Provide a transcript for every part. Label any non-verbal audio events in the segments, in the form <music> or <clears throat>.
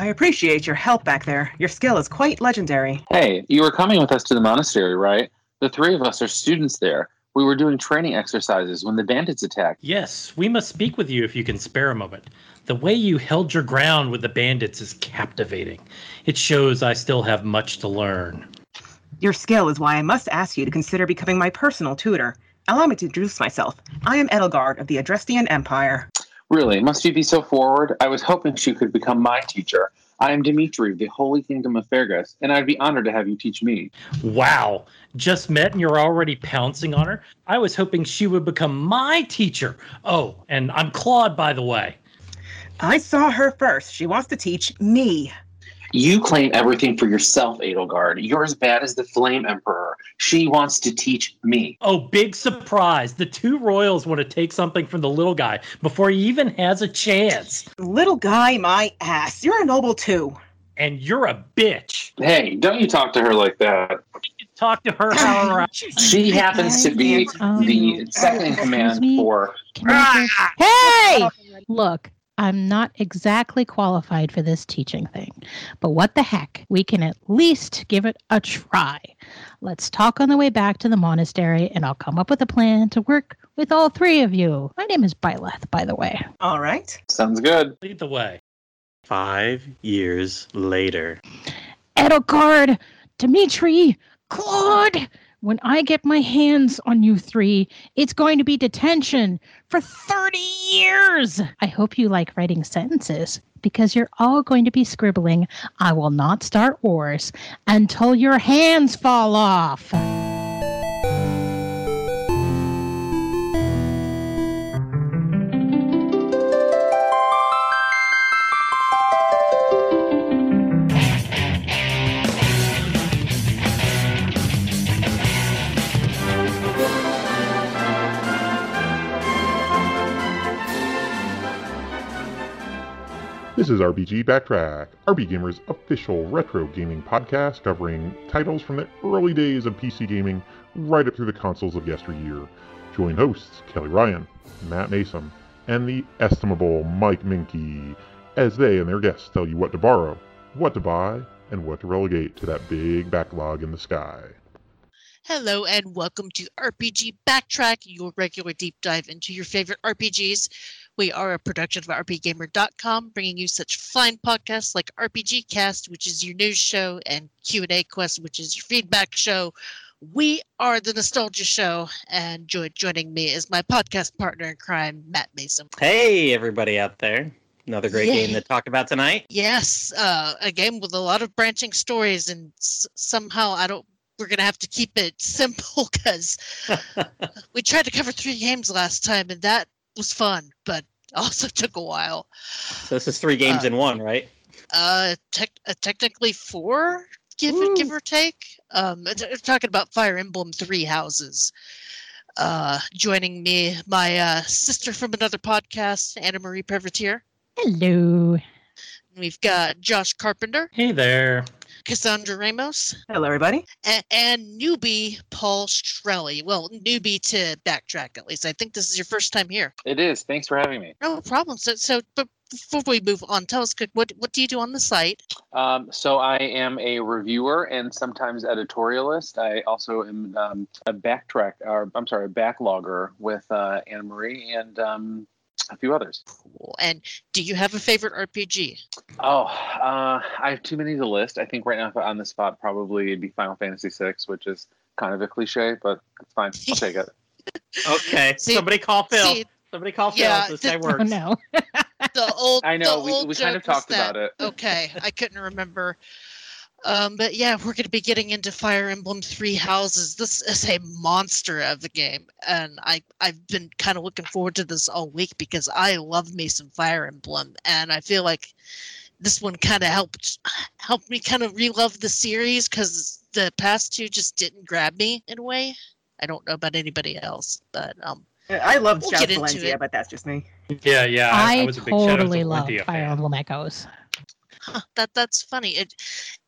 I appreciate your help back there. Your skill is quite legendary. Hey, you were coming with us to the monastery, right? The three of us are students there. We were doing training exercises when the bandits attacked. Yes, we must speak with you if you can spare a moment. The way you held your ground with the bandits is captivating. It shows I still have much to learn. Your skill is why I must ask you to consider becoming my personal tutor. Allow me to introduce myself. I am Edelgard of the Adrestian Empire. Really, must you be so forward? I was hoping she could become my teacher. I am Dimitri, the Holy Kingdom of Faerghus, and I'd be honored to have you teach me. Wow, just met and you're already pouncing on her? I was hoping she would become my teacher. Oh, and I'm Claude, by the way. I saw her first. She wants to teach me. You claim everything for yourself, Edelgard. You're as bad as the Flame Emperor. She wants to teach me. Oh, big surprise. The two royals want to take something from the little guy before he even has a chance. Little guy, my ass. You're a noble too. And you're a bitch. Hey, don't you talk to her like that. Talk to her however. <laughs> She happens to be the um, second in command for. Hey! Look, I'm not exactly qualified for this teaching thing, but what the heck? We can at least give it a try. Let's talk on the way back to the monastery, and I'll come up with a plan to work with all three of you. My name is Byleth, by the way. All right. Sounds good. Lead the way. Five years later. Edelgard, Dimitri, Claude. When I get my hands on you three, it's going to be detention for 30 years. I hope you like writing sentences because you're all going to be scribbling, I will not start wars until your hands fall off. This is RPG Backtrack, RP Gamer's official retro gaming podcast covering titles from the early days of PC gaming right up through the consoles of yesteryear. Join hosts Kelly Ryan, Matt Mason, and the estimable Mike Moehnke as they and their guests tell you what to borrow, what to buy, and what to relegate to that big backlog in the sky. Hello and welcome to RPG Backtrack, your regular deep dive into your favorite RPGs. We are a production of RPGamer.com, bringing you such fine podcasts like RPG Cast, which is your news show, and Q&A Quest, which is your feedback show. We are the Nostalgia Show, and jo- joining me is my podcast partner in crime, Matt Mason. Hey, everybody out there. Another great Yay. game to talk about tonight. Yes, uh, a game with a lot of branching stories, and s- somehow I don't. We're gonna have to keep it <laughs> simple because <laughs> we tried to cover three games last time, and that was fun, but <laughs> also took a while. So this is three games Uh, in one, right? Uh, tech uh, technically four, give it, give or take. Um, t- we're talking about Fire Emblem Three Houses. Uh, joining me, my uh, sister from another podcast, Anna Marie Privitere. Hello. We've got Josh Carpenter, Hey there. Cassandra Ramos, Hello, everybody. and, and newbie Paul Strelly. Well, newbie to backtrack at least. I think this is your first time here. It is. Thanks for having me. No problem. So, so, but before we move on, tell us quick what what do you do on the site? Um, so I am a reviewer and sometimes editorialist. I also am um, a backtrack, or I'm sorry, a backlogger with uh, Anna Marie and um, a few others. Cool. And do you have a favorite RPG? Oh, uh, I have too many to list. I think right now on the spot probably it'd be Final Fantasy VI, which is kind of a cliche, but it's fine. I'll take it. <laughs> Okay. See- Somebody call Phil. see, Somebody call Phil. yeah, this the- guy Oh works. no. The <laughs> old. I know the we, old we kind of joke was talked about it. Okay, I couldn't remember. Um, but yeah, we're going to be getting into Fire Emblem Three Houses. This is a monster of a game, and I I've been kind of looking forward to this all week because I love me some Fire Emblem, and I feel like this one kind of helped helped me kind of relove the series because the past two just didn't grab me in a way. I don't know about anybody else, but um, I love We'll Shadow get into Valentia, it. but that's just me. Yeah, yeah. I, I, I was a big totally love Fire. Emblem Echoes. Huh, that that's funny. It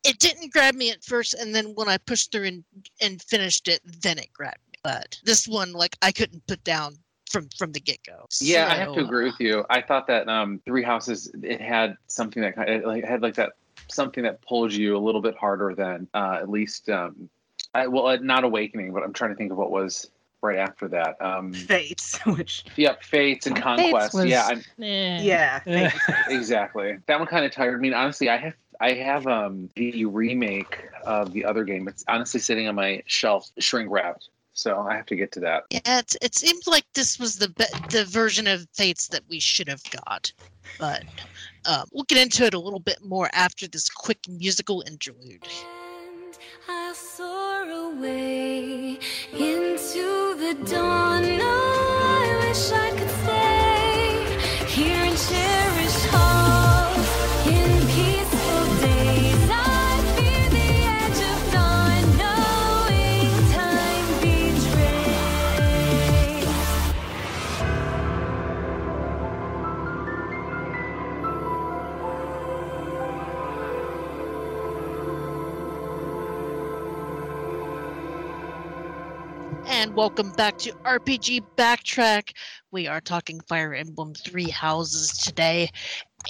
it didn't grab me at first, and then when I pushed through and and finished it, then it grabbed me. But this one, like I couldn't put down from from the get go. Yeah, I have to agree with you. I thought that um, Three Houses it had something that kind of like had like that something that pulls you a little bit harder than uh, at least um, I, well uh, not Awakening, but I'm trying to think of what was right after that. Um, Fates, <laughs> which yep, Fates and Fates Conquest. was- Yeah, I'm, Eh. yeah, <laughs> exactly. That one kind of tired me. And honestly, I have I have um the remake of the other game. It's honestly sitting on my shelf, shrink wrapped. So I have to get to that. Yeah, it, it seemed like this was the be- the version of Fates that we should have got, but um, we'll get into it a little bit more after this quick musical interlude. I'll soar away into the dawn. And welcome back to RPG Backtrack. We are talking Fire Emblem Three Houses today,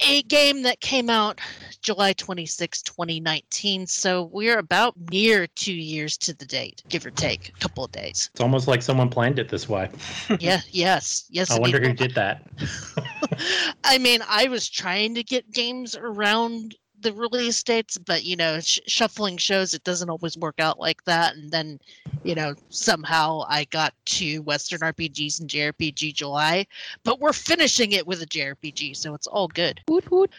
a game that came out July 26, 2019. So we're about near two years to the date, give or take a couple of days. It's almost like someone planned it this way. <laughs> yeah, yes, yes. I wonder who did that. <laughs> I mean, I was trying to get games around the release dates, but you know, sh- shuffling shows, it doesn't always work out like that. And then, you know, somehow I got to Western RPGs and JRPG July, but we're finishing it with a JRPG, so it's all good. Woot woot.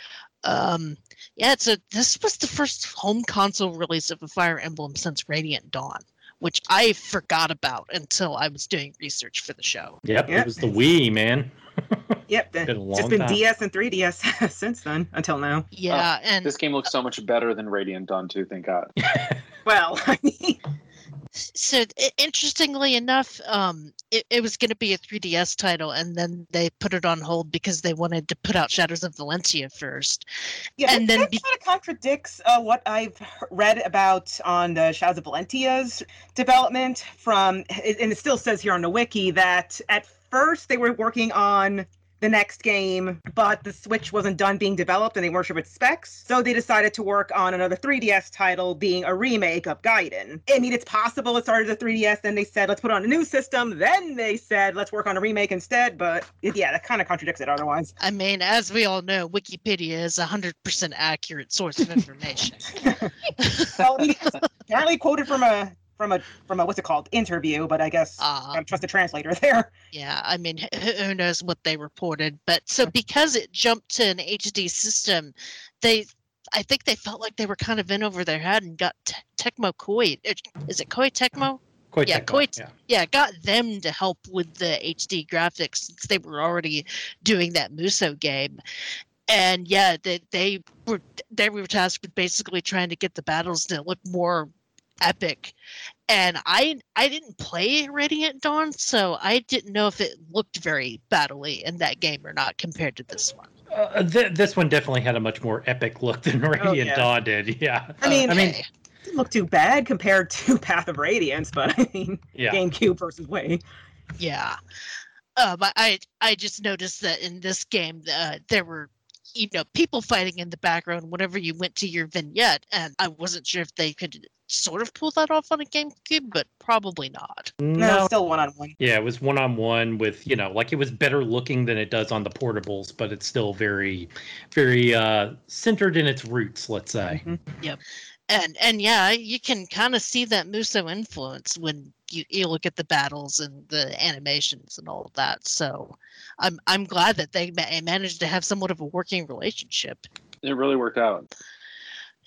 Um, yeah, so this was the first home console release of a Fire Emblem since Radiant Dawn, which I forgot about until I was doing research for the show. Yep, Yep. it was the Wii, man. <laughs> Yep, Been a it's just been time. DS and 3DS <laughs> since then until now. Yeah, oh, and This game looks so much better than Radiant Dawn 2, thank God. <laughs> Well, I mean, so interestingly enough um it, it was going to be a 3ds title and then they put it on hold because they wanted to put out shadows of Valentia first yeah, And then that be- kind of contradicts uh, what I've read about on the Shadows of Valentia's development. From and it still says here on the wiki that at first they were working on the next game, but the Switch wasn't done being developed and they weren't sure its specs. So they decided to work on another 3DS title being a remake of Gaiden. I mean, it's possible it started as a 3DS, then they said, let's put on a new system. Then they said, let's work on a remake instead. But yeah, that kind of contradicts it otherwise. i mean as we all know wikipedia is a 100% accurate source of information <laughs> well, apparently quoted from a from a from a what's it called interview, but I guess uh, I trust the translator <laughs> there. yeah i mean who, who knows what they reported but so because it jumped to an hd system they I think they felt like they were kind of in over their head and got Te- Tecmo Koei. Is it Koei Tecmo? Quite Yeah, technical, quite- yeah. yeah, got them to help with the HD graphics since they were already doing that Musou game. And yeah, they, they were they were tasked with basically trying to get the battles to look more epic. And I I didn't play Radiant Dawn, so I didn't know if it looked very battly in that game or not compared to this one. Uh, th- this one definitely had a much more epic look than Radiant yeah. Dawn did. <laughs> Yeah. I mean, I mean, Okay. didn't look too bad compared to <laughs> Path of Radiance, but I mean, yeah. GameCube versus Wii. Yeah. Um, I- I I just noticed that in this game, uh, there were you know people fighting in the background whenever you went to your vignette, and I wasn't sure if they could sort of pull that off on a GameCube, but probably not. No, No. still one on one. Yeah, it was one on one with, you know, like it was better looking than it does on the portables, but it's still very, very uh, centered in its roots, let's say. Yep. And and yeah, you can kind of see that Musou influence when you, you look at the battles and the animations and all of that. So I'm I'm glad that they ma- managed to have somewhat of a working relationship. It really worked out.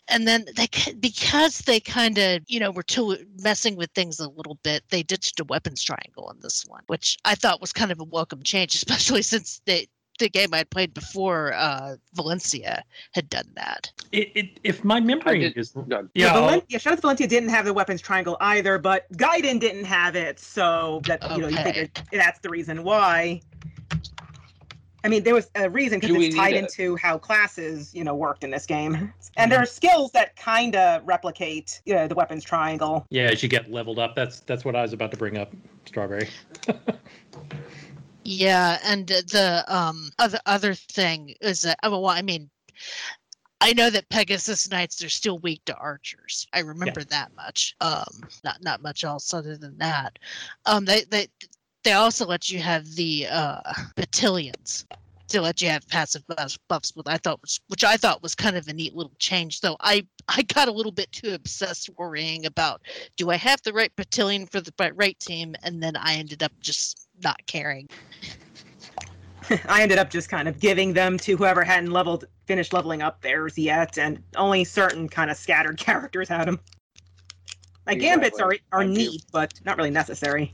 And then they because they kind of you know were too messing with things a little bit they ditched a weapons triangle in this one which i thought was kind of a welcome change <laughs> especially since they the game i'd played before uh Valentia had done that It, it, if my memory did- is. Good. Yeah, Valen- yeah, Shadows of Valentia didn't have the weapons triangle either, but Gaiden didn't have it, so that you know you Okay. figure that's the reason why. I mean, there was a reason because it's tied need it? into how classes, you know, worked in this game, and there are skills that kind of replicate, you know, the weapons triangle. yeah, as you get leveled up, that's that's what I was about to bring up, Strawberry. <laughs> Yeah, and the um other other thing is that oh, well, I mean, I know that Pegasus Knights are still weak to archers. I remember that much. Um, not not much else other than that. Um, they they they also let you have the uh battalions to let you have passive buffs, buffs which I thought was which I thought was kind of a neat little change. Though I I got a little bit too obsessed worrying about do I have the right battalion for the right team, and then I ended up just not caring. <laughs> I ended up just kind of giving them to whoever hadn't leveled, finished leveling up theirs yet, and only certain kind of scattered <laughs> characters had them. Like gambits are Exactly. are Thank neat, but not really necessary.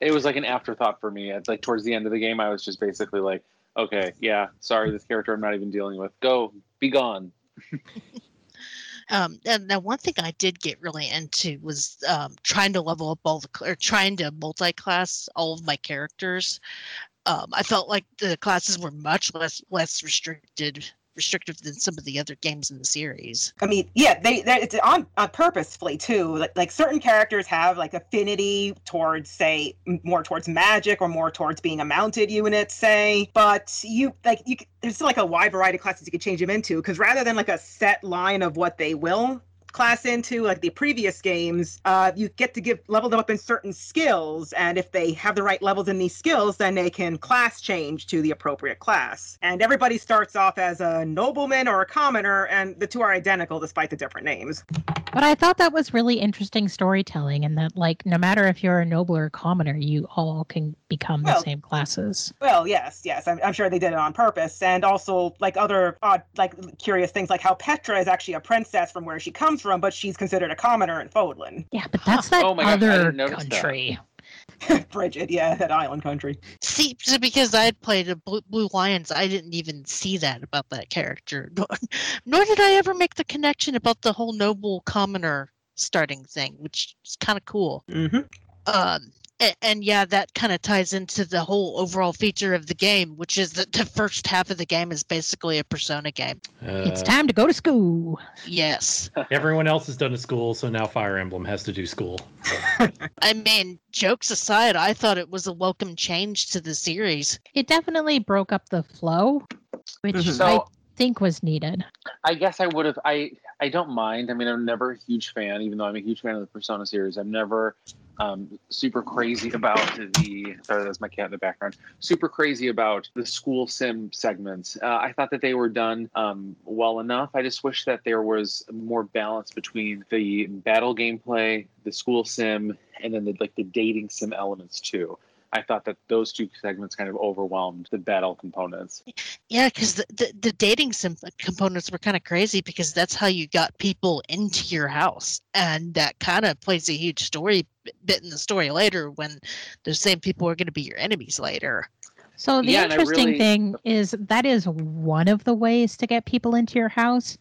It was like an afterthought for me. It's like towards the end of the game, I was just basically like, okay, yeah, sorry, this character I'm not even dealing with. Go, be gone. <laughs> Um, and now one thing I did get really into was um, trying to level up all the or trying to multi-class all of my characters. Um, I felt like the classes were much less less restricted restrictive than some of the other games in the series. I mean, yeah, they, it's on, on purposefully too. Like, like certain characters have like affinity towards, say, more towards magic or more towards being a mounted unit, say. But you like you, there's still like a wide variety of classes you could change them into because rather than like a set line of what they will class into like the previous games uh you get to give level them up in certain skills and if they have the right levels in these skills then they can class change to the appropriate class. And everybody starts off as a nobleman or a commoner and the two are identical despite the different names But I thought that was really interesting storytelling, and that like no matter if you're a noble or a commoner, you all can become Well- the same classes. Well, yes, yes. I'm, I'm sure they did it on purpose. And also, like other odd, like curious things, like how Petra is actually a princess from where she comes from, but she's considered a commoner in Fodlan. Yeah, but that's that Oh my gosh, I other didn't notice that. <laughs> Brigid, yeah, that island country. See, because I had played a Blue, Blue Lions, I didn't even see that about that character. <laughs> Nor, nor did I ever make the connection about the whole noble commoner starting thing, which is kind of cool. Mm-hmm. Um, and, and yeah, that kind of ties into the whole overall feature of the game, which is that the first half of the game is basically a Persona game. it's Uh, time to go to school. Yes, <laughs> everyone else has done a school, so now Fire Emblem has to do school. <laughs> I mean, jokes aside, I thought it was a welcome change to the series. It definitely broke up the flow, which Mhm. So I think was needed. I guess I would have. I I don't mind. I mean, I'm never a huge fan, even though I'm a huge fan of the Persona series. I'm never um, super crazy about the. Sorry, that's my cat in the background. Super crazy about the school sim segments. Uh, I thought that they were done um, well enough. I just wish that there was more balance between the battle gameplay, the school sim, and then the like the dating sim elements too. I thought that those two segments kind of overwhelmed the battle components. Yeah, because the, the, the dating sim components were kind of crazy because that's how you got people into your house. And that kind of plays a huge story bit in the story later when those same people are going to be your enemies later. So the Yeah, interesting really- thing is that is one of the ways to get people into your house.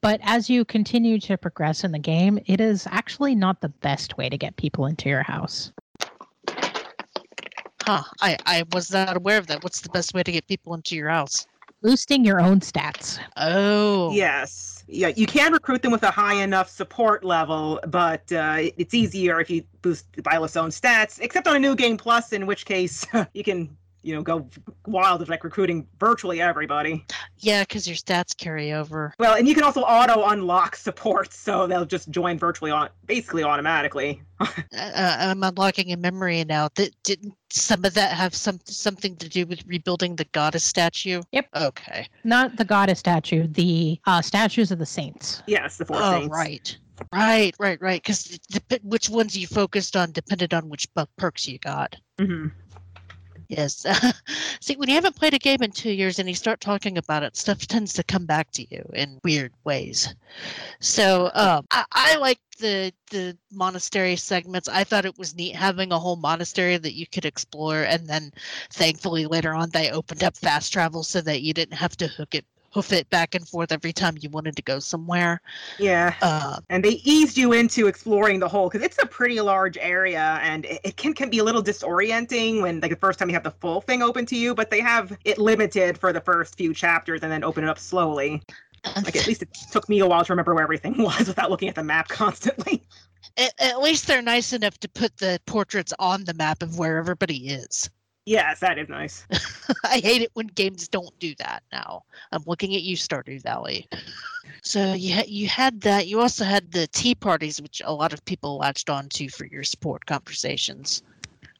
But as you continue to progress in the game, it is actually not the best way to get people into your house. Huh. I, I was not aware of that. What's the best way to get people into your house? Boosting your own stats. Oh. Yes. Yeah, you can recruit them with a high enough support level, but uh, it's easier if you boost the Byleth's own stats, except on a new game plus, in which case <laughs> you can, you know, go wild with like recruiting virtually everybody. Yeah, because your stats carry over. Well, and you can also auto unlock support, so they'll just join virtually on basically automatically. <laughs> Uh, I'm unlocking a memory now. That didn't some of that have some something to do with rebuilding the goddess statue? Yep. Okay. Not the goddess statue, the uh, statues of the saints. Yes, the four oh, saints. right. Right, right, right. Because which ones you focused on depended on which perks you got. hmm Yes. <laughs> See, when you haven't played a game in two years and you start talking about it, stuff tends to come back to you in weird ways. So um, I, I like the the monastery segments. I thought it was neat having a whole monastery that you could explore, and then thankfully later on they opened up fast travel so that you didn't have to hook it hoof it back and forth every time you wanted to go somewhere. Yeah. Uh, and they eased you into exploring the whole because it's a pretty large area and it, it can, can be a little disorienting when like the first time you have the full thing open to you but they have it limited for the first few chapters and then open it up slowly like at least it took me a while to remember where everything <laughs> was without looking at the map constantly at, at least they're nice enough to put the portraits on the map of where everybody is. Yes, that is nice. <laughs> I hate it when games don't do that now. I'm looking at you, Stardew Valley. So you had you had that. You also had the tea parties, which a lot of people latched onto for your support conversations.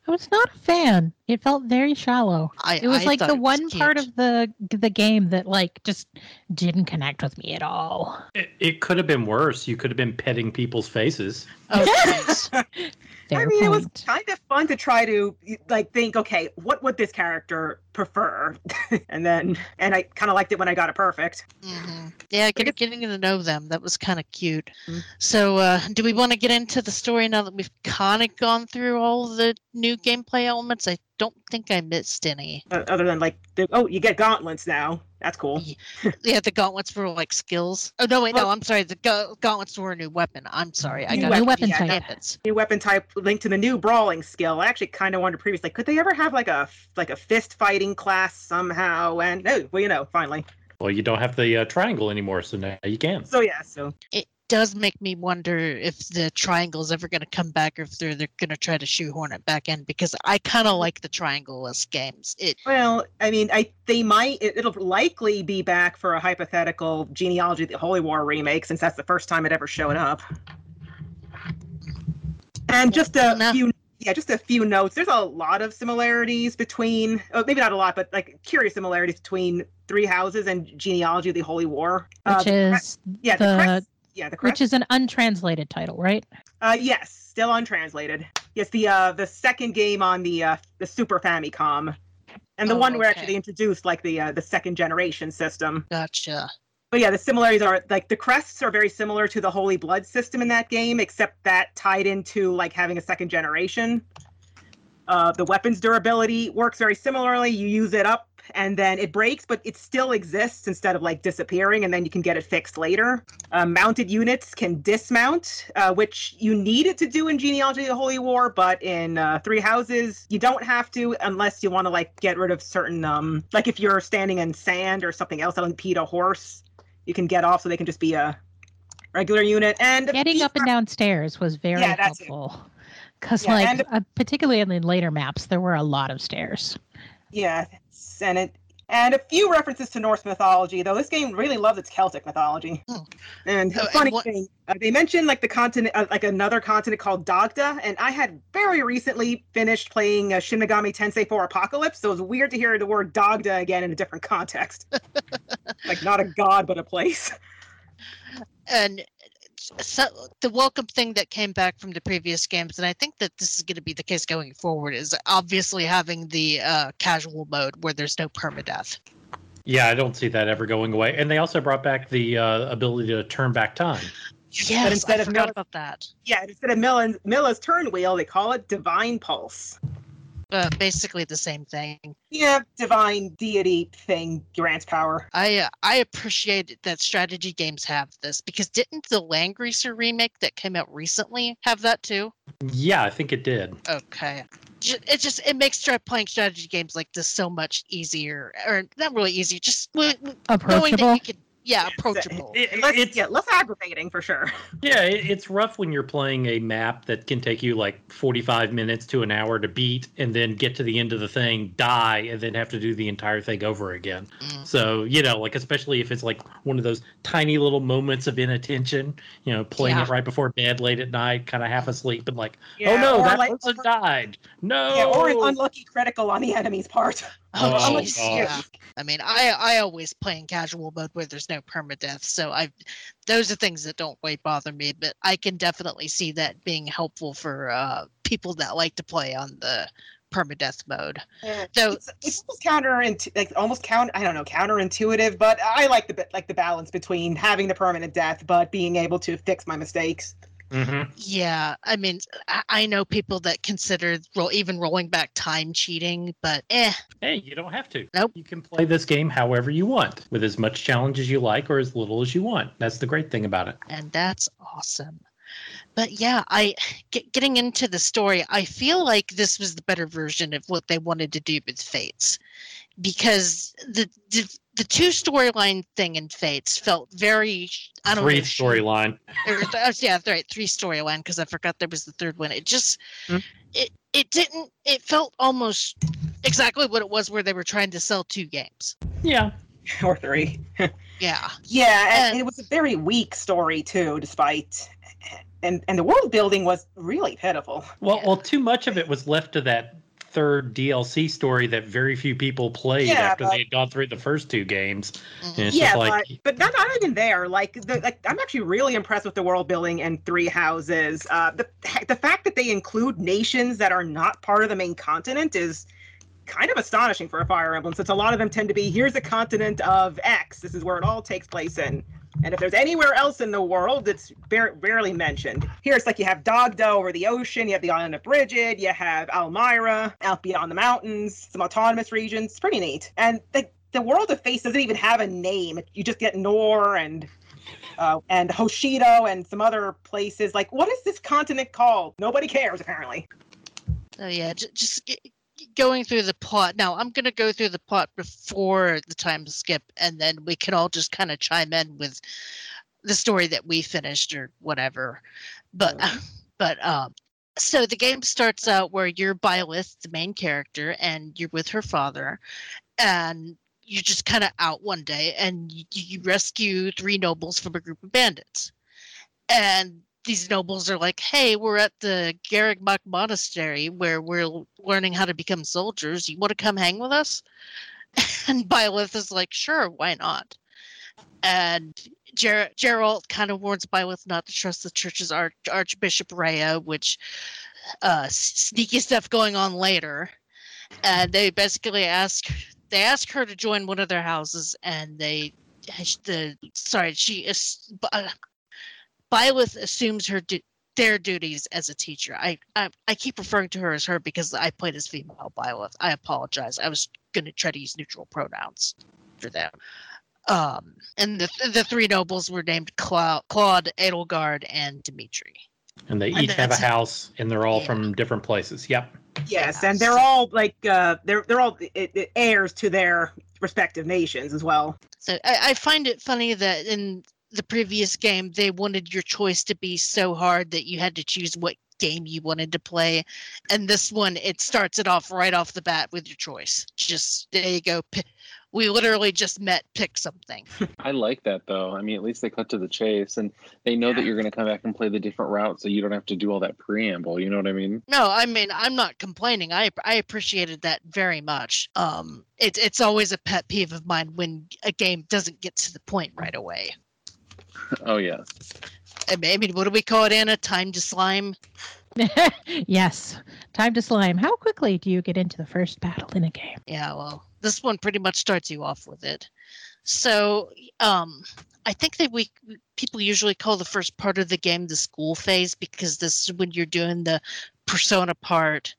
I was not a fan. It felt very shallow. I It was I like the was one part of the the game that like just didn't connect with me at all. It, it could have been worse. You could have been petting people's faces. Oh, jeez. <laughs> Fair I mean, it was kind of fun to try to like think, okay, what would this character prefer? <laughs> and then, and I kind of liked it when I got it perfect. hmm Yeah, get, getting to know them that was kind of cute. Mm. So, uh, do we want to get into the story now that we've kind of gone through all the new gameplay elements? I don't think I missed any. Uh, other than like, the, oh, you get gauntlets now. That's cool. Yeah, the gauntlets were like skills. Oh no, wait, no, Well- I'm sorry. The ga- gauntlets were a new weapon. I'm sorry, I New got New it. weapon yeah, type. no. Weapons. New weapon type linked to the new brawling skill. I actually kind of wondered previously, could they ever have like a like a fist fighting class somehow? And no, well, you know, finally. Well, you don't have the uh, triangle anymore, so now you can. So yeah, so It does make me wonder if the triangle is ever going to come back, or if they're they're going to try to shoehorn it back in. Because I kind of like the triangle-less games. It well, I mean, I they might it, it'll likely be back for a hypothetical genealogy of the Holy War remake since that's the first time it ever showed up. And just a No. few yeah, just a few notes. There's a lot of similarities between, oh, maybe not a lot, but like curious similarities between Three Houses and Genealogy of the Holy War. Uh, Which the is yeah, the, the- crest, yeah, the crest. which is an untranslated title, right? Uh, yes, still untranslated. Yes, the uh the second game on the uh the Super Famicom, and the Oh, one where okay. actually introduced like the uh, the second generation system. gotcha. But yeah, the similarities are like the crests are very similar to the Holy Blood system in that game, except that tied into like having a second generation. Uh, the weapons durability works very similarly. You use it up and then it breaks, but it still exists instead of like disappearing, and then you can get it fixed later. Uh, mounted units can dismount, uh, which you need it to do in Genealogy of the Holy War, but in uh, Three Houses, you don't have to unless you want to like get rid of certain, um, like if you're standing in sand or something else that'll impede a horse, you can get off so they can just be a regular unit. And Getting up and down stairs was very Yeah, helpful. Because, Yeah, like, and- uh, particularly in the later maps, there were a lot of stairs. Yeah, and it and a few references to Norse mythology, though this game really loves its Celtic mythology. Hmm. And Oh, a and funny what- thing, uh, they mentioned like the continent, uh, like another continent called Dagda, and I had very recently finished playing uh, Shin Megami Tensei 4 Apocalypse, so it was weird to hear the word Dagda again in a different context. <laughs> like not a god, but a place. and so the welcome thing that came back from the previous games and i think that this is going to be the case going forward is obviously having the uh, casual mode where there's no permadeath Yeah, I don't see that ever going away. And they also brought back the uh, ability to turn back time. yes instead i of forgot no- about that Yeah, instead of Mila's, Mila's turn wheel, they call it Divine Pulse. Uh, basically the same thing Yeah, divine deity thing grants power. i uh, i appreciate that strategy games have this because didn't the Langrisser remake that came out recently have that too Yeah, I think it did. Okay. It just it makes playing strategy games like this so much easier, or not really easy, just w- w- knowing that you can, yeah, approachable. It- Less, it's yeah, less aggravating for sure. <laughs> yeah, it, it's rough when you're playing a map that can take you like 45 minutes to an hour to beat, and then get to the end of the thing, die, and then have to do the entire thing over again. Mm. So you know, like especially if it's like one of those tiny little moments of inattention, you know, playing Yeah. it right before bed, late at night, kind of half asleep, and like, oh no, that like- person died. No. Yeah, or an unlucky critical on the enemy's part. <laughs> Oh, Oh, jeez, gosh. yeah. I mean, I I always play in casual mode where there's no permadeath, so I those are things that don't really bother me. But I can definitely see that being helpful for uh, people that like to play on the permadeath mode. So it's, it's almost counter like almost count I don't know counterintuitive, but I like the like the balance between having the permanent death but being able to fix my mistakes. Mhm. Yeah, I mean, I, I know people that consider roll, even rolling back time cheating, but eh, Hey, you don't have to. Nope. You can play this game however you want, with as much challenge as you like or as little as you want. That's the great thing about it. and that's awesome. But yeah, I get, getting into the story, I feel like this was the better version of what they wanted to do with Fates, because the the, the two storyline thing in Fates felt very I don't Three storyline. or, uh, yeah, right, three storyline because I forgot there was the third one. It just Hmm. it it didn't it felt almost exactly what it was where they were trying to sell two games. Yeah. <laughs> or three. <laughs> Yeah. Yeah, and, And- it was a very weak story too, despite and and the world building was really pitiful. Well, Yeah. well, too much of it was left to that third DLC story that very few people played Yeah, after but- they had gone through the first two games. Mhm. And yeah, like, but but not, not even there. Like, the, like I'm actually really impressed with the world building and Three Houses. Uh, the the fact that they include nations that are not part of the main continent is kind of astonishing for a Fire Emblem, since a lot of them tend to be here's a continent of X. This is where it all takes place in. And if there's anywhere else in the world, it's bar- barely mentioned. Here it's like you have Dagda over the ocean, you have the island of Brigid, you have Almyra out beyond the mountains, some autonomous regions. It's pretty neat. And the, the world of Fates doesn't even have a name. You just get Nohr and uh, and Hoshido and some other places. Like, what is this continent called? Nobody cares, apparently. So yeah, just g- going through the plot. Now I'm gonna go through the plot before the time skip, and then we can all just kind of chime in with the story that we finished or whatever. But <laughs> but um, so the game starts out where you're Byleth, the main character, and you're with her father, and you're just kind of out one day, and you, you rescue three nobles from a group of bandits, and these nobles are like, "Hey, we're at the Garreg Mach Monastery where we're learning how to become soldiers. You want to come hang with us?" <laughs> And Byleth is like, "Sure, why not?" And Ger- Geralt kind of warns Byleth not to trust the church's arch- Archbishop Rhea, which uh, sneaky stuff going on later. And they basically ask they ask her to join one of their houses, and they the sorry she is. Uh, Byleth assumes her du- their duties as a teacher. I, I I keep referring to her as her because I played as female Byleth. I apologize. I was going to try to use neutral pronouns for them. Um, and the the three nobles were named Cla- Claude, Edelgard, and Dimitri. and they And each have a house and they're all Yeah. from different places. Yep. Yes, and they're all like uh, they're they're all i i heirs to their respective nations as well. So I, I find it funny that in the previous game they wanted your choice to be so hard that you had to choose what game you wanted to play, and this one it starts it off right off the bat with your choice. Just there you go. We literally just met. Pick something. <laughs> I like that though. I mean, at least they cut to the chase, and they know that you're going to come back and play the different route, so you don't have to do all that preamble. You know what I mean? No, I mean I'm not complaining. I I appreciated that very much. Um, it's it's always a pet peeve of mine when a game doesn't get to the point right away. <laughs> Oh yeah. I mean, what do we call it, Anna? Time to slime. <laughs> yes. Time to slime. How quickly do you get into the first battle in a game? Yeah, well, this one pretty much starts you off with it. So, um, I think that we people usually call the first part of the game the school phase because this is when you're doing the persona part.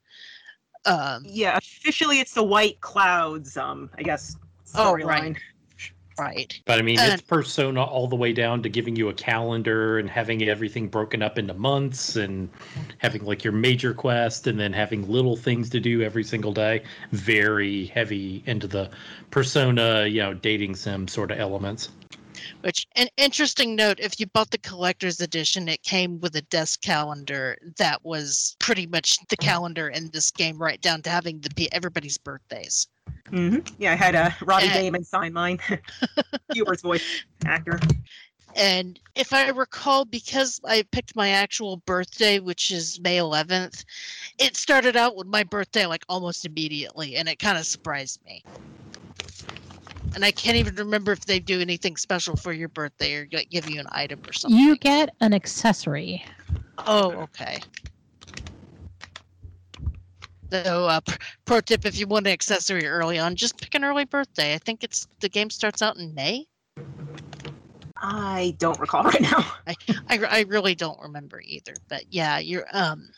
Um, Yeah, officially it's the White Clouds. Um, I guess Oh, storyline. right. Right. But I mean, And- it's persona all the way down to giving you a calendar and having everything broken up into months and having like your major quest and then having little things to do every single day. Very heavy into the persona, you know, dating sim sort of elements. Which, an interesting note: if you bought the collector's edition, it came with a desk calendar that was pretty much the calendar in this game, right down to having the everybody's birthdays. Mm-hmm. Yeah, I had a Robbie Uh, Daymond sign mine. <laughs> Hubert's voice actor. And if I recall, because I picked my actual birthday, which is May 11th, it started out with my birthday like almost immediately, and it kind of surprised me. And I can't even remember if they do anything special for your birthday or give you an item or something. You get an accessory. Oh, okay. So, uh, pro tip: if you want an accessory early on, just pick an early birthday. I think it's the game starts out in May. I don't recall right now. <laughs> I, I really don't remember either. But yeah, you're um.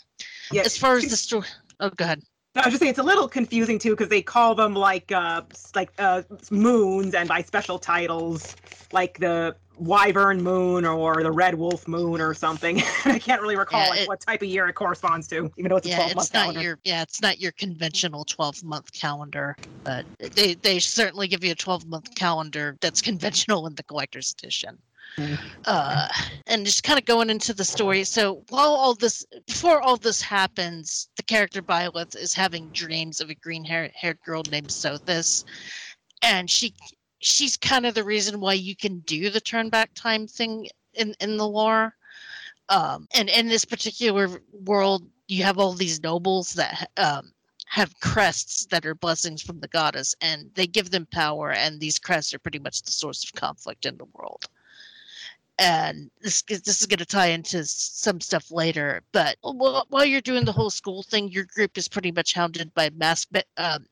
Yeah, as far as the story, oh, go ahead. I was just saying it's a little confusing too because they call them like uh like uh moons and by special titles like the Wyvern Moon or the Red Wolf Moon or something. <laughs> I can't really recall Yeah, like it- what type of year it corresponds to, even though it's a 12 month it's not calendar. your yeah, it's not your conventional twelve month calendar, but they they certainly give you a twelve month calendar that's conventional in the collector's edition. Uh, and just kind of going into the story. So while all this, before all this happens, the character Byleth is having dreams of a green-haired girl named Sothis, and she she's kind of the reason why you can do the turn back time thing in in the lore. Um, and in this particular world, you have all these nobles that um, have crests that are blessings from the goddess, and they give them power. And these crests are pretty much the source of conflict in the world and this this is going to tie into some stuff later. But while, while you're doing the whole school thing, your group is pretty much hounded by mass um,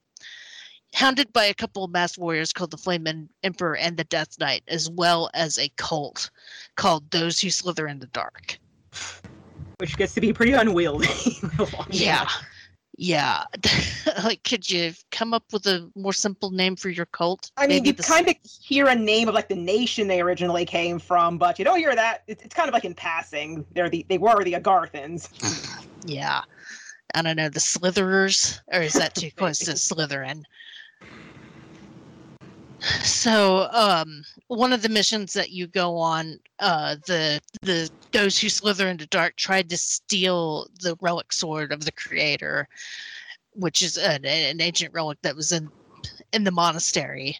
hounded by a couple of mass warriors called the Flame Emperor and the Death Knight, as well as a cult called Those Who Slither in the Dark. which gets to be pretty unwieldy. <laughs> Yeah. Yeah, <laughs> like could you come up with a more simple name for your cult? I mean, Maybe you the kind of hear a name of like the nation they originally came from, but you don't hear that. It's, it's kind of like in passing. They're the they were the Agarthans. <sighs> Yeah. I don't know, the Slitherers? Or is that too close to <laughs> Slytherin? So, um, one of the missions that you go on, uh, the the those who slither into dark tried to steal the relic sword of the creator, which is an, an ancient relic that was in in the monastery.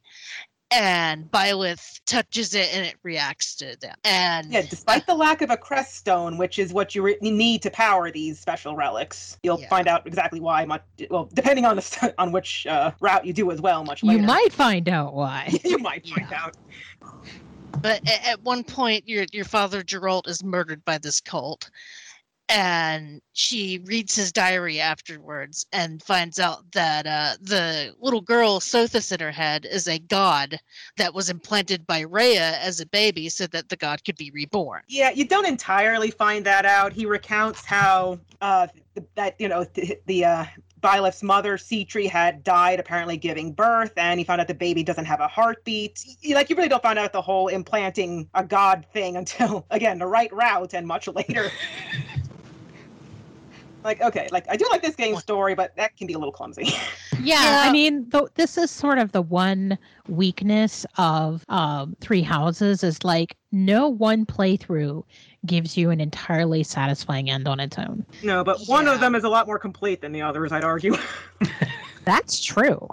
And Byleth touches it and it reacts to them. And Yeah, despite the lack of a crest stone, which is what you re- need to power these special relics, you'll Yeah. find out exactly why. Much well, depending on the st- <laughs> on which uh, route you do as well. Much like You might find out why. <laughs> you might find Yeah. out. But a- at one point, your your father Geralt is murdered by this cult, and she reads his diary afterwards and finds out that uh, the little girl Sothis in her head is a god that was implanted by Rhea as a baby, so that the god could be reborn. Yeah, you don't entirely find that out. He recounts how uh, that you know the, the uh, Byleth's mother, Sitri, had died apparently giving birth, and he found out the baby doesn't have a heartbeat. Y- Like you really don't find out the whole implanting a god thing until <laughs> again the right route and much later. <laughs> like okay, like I do like this game's story, but that can be a little clumsy. Yeah, <laughs> Yeah. I mean, th- this is sort of the one weakness of um, Three Houses is like no one playthrough gives you an entirely satisfying end on its own. no, but one of them is a lot more complete than the others, I'd argue. <laughs> That's true.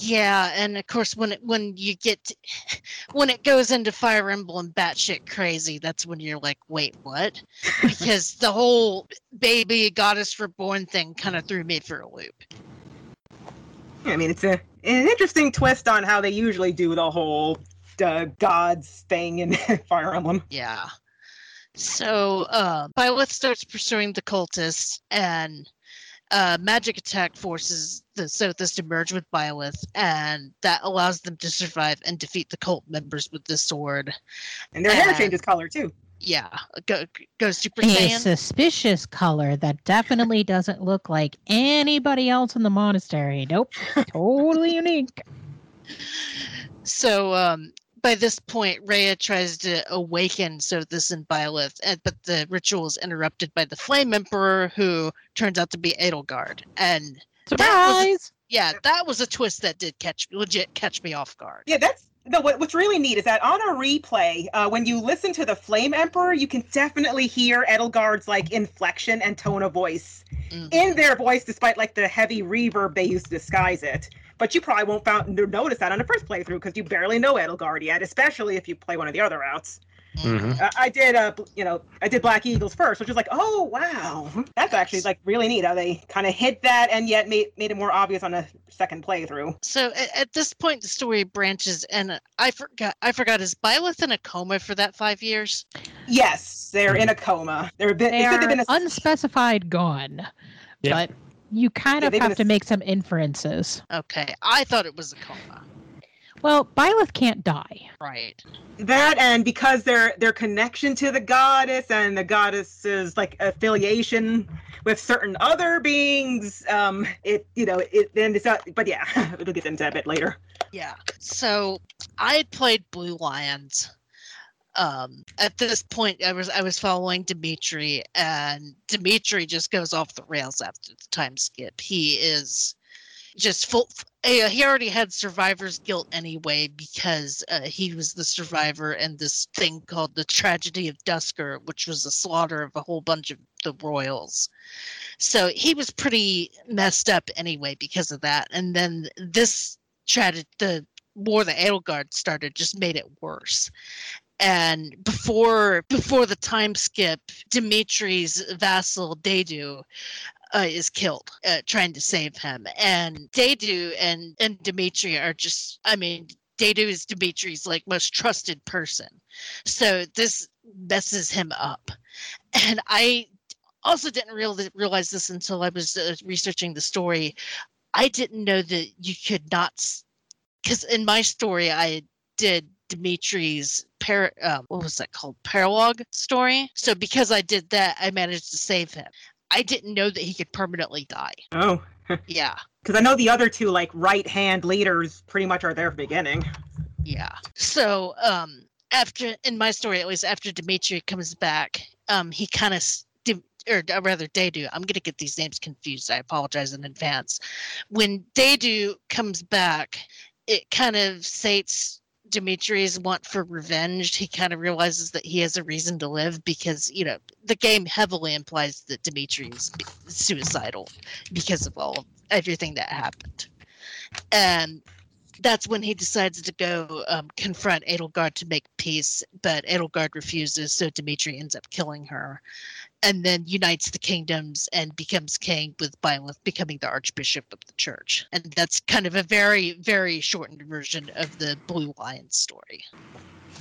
Yeah, and of course, when it when you get to- <laughs> when it goes into Fire Emblem batshit crazy, that's when you're like, wait, what? <laughs> Because the whole baby goddess reborn thing kind of threw me for a loop. I mean, it's a an interesting twist on how they usually do the whole uh, gods thing in <laughs> Fire Emblem. Yeah. So uh, Byleth starts pursuing the cultists, and uh, magic attack forces the Sothis to merge with Byleth, and that allows them to survive and defeat the cult members with the sword. And their hair And- changes color too. Yeah, go, go Super A suspicious color that definitely <laughs> doesn't look like anybody else in the monastery. Nope. totally <laughs> unique. So um, by this point, Rhea tries to awaken Sothis and Byleth, and, but the ritual is interrupted by the Flame Emperor, who turns out to be Edelgard. And Surprise! yeah, that was a twist that did catch legit catch me off guard. Yeah, that's no. What, what's really neat is that on a replay, uh, when you listen to the Flame Emperor, you can definitely hear Edelgard's like inflection and tone of voice Mhm. in their voice, despite like the heavy reverb they use to disguise it. But you probably won't found, notice that on the first playthrough because you barely know Edelgard yet, especially if you play one of the other routes. Mhm. Uh, I did, uh, you know, I did Black Eagles first, which was like, oh wow, that's actually like really neat how they kind of hid that and yet made made it more obvious on a second playthrough. So at, at this point, the story branches, and I forgot. I forgot. Is Byleth in a coma for that five years? Yes, they're in a coma. They're a bit. They They said are they've been a, unspecified gone. Yeah. But you kind Yeah, of they've to make some inferences. Okay, I thought it was a coma. Well, Byleth can't die. Right. that, and because their their connection to the goddess and the goddess's like affiliation with certain other beings, um, it you know it then it's not. But yeah, <laughs> we'll get into that a bit later. Yeah. So I played Blue Lions. Um, at this point, I was I was following Dimitri, and Dimitri just goes off the rails after the time skip. He is just full. uh, He already had survivor's guilt anyway because uh, he was the survivor in this thing called the tragedy of Duscur, which was the slaughter of a whole bunch of the royals. So he was pretty messed up anyway because of that. And then this tragedy, the war that Edelgard started, just made it worse and before before the time skip dimitri's vassal Dedue uh, is killed uh, trying to save him. And Dedue and and dimitri are just i mean Dedue is dimitri's like most trusted person. So this messes him up. And i also didn't real- realize this until i was uh, researching the story. I didn't know that you could not because in my story i did Dimitri's par- um, what was that called paralogue story. So because I did that, I managed to save him. I didn't know that he could permanently die. Oh, <laughs> Yeah, because I know the other two like right hand leaders pretty much are there from the beginning. yeah. So um, after in my story, at least after Dimitri comes back, um, he kind of. Or uh, rather, Dedue. I'm gonna get these names confused. I apologize in advance. When Dedue comes back, it kind of sates Dimitri's want for revenge, he kind of realizes that he has a reason to live because, you know, the game heavily implies that Dimitri is suicidal because of all everything that happened. And that's when he decides to go um, confront Edelgard to make peace, but Edelgard refuses, so Dimitri ends up killing her, and then unites the kingdoms and becomes king, with Byleth becoming the archbishop of the church. And that's kind of a very, very shortened version of the Blue Lion story.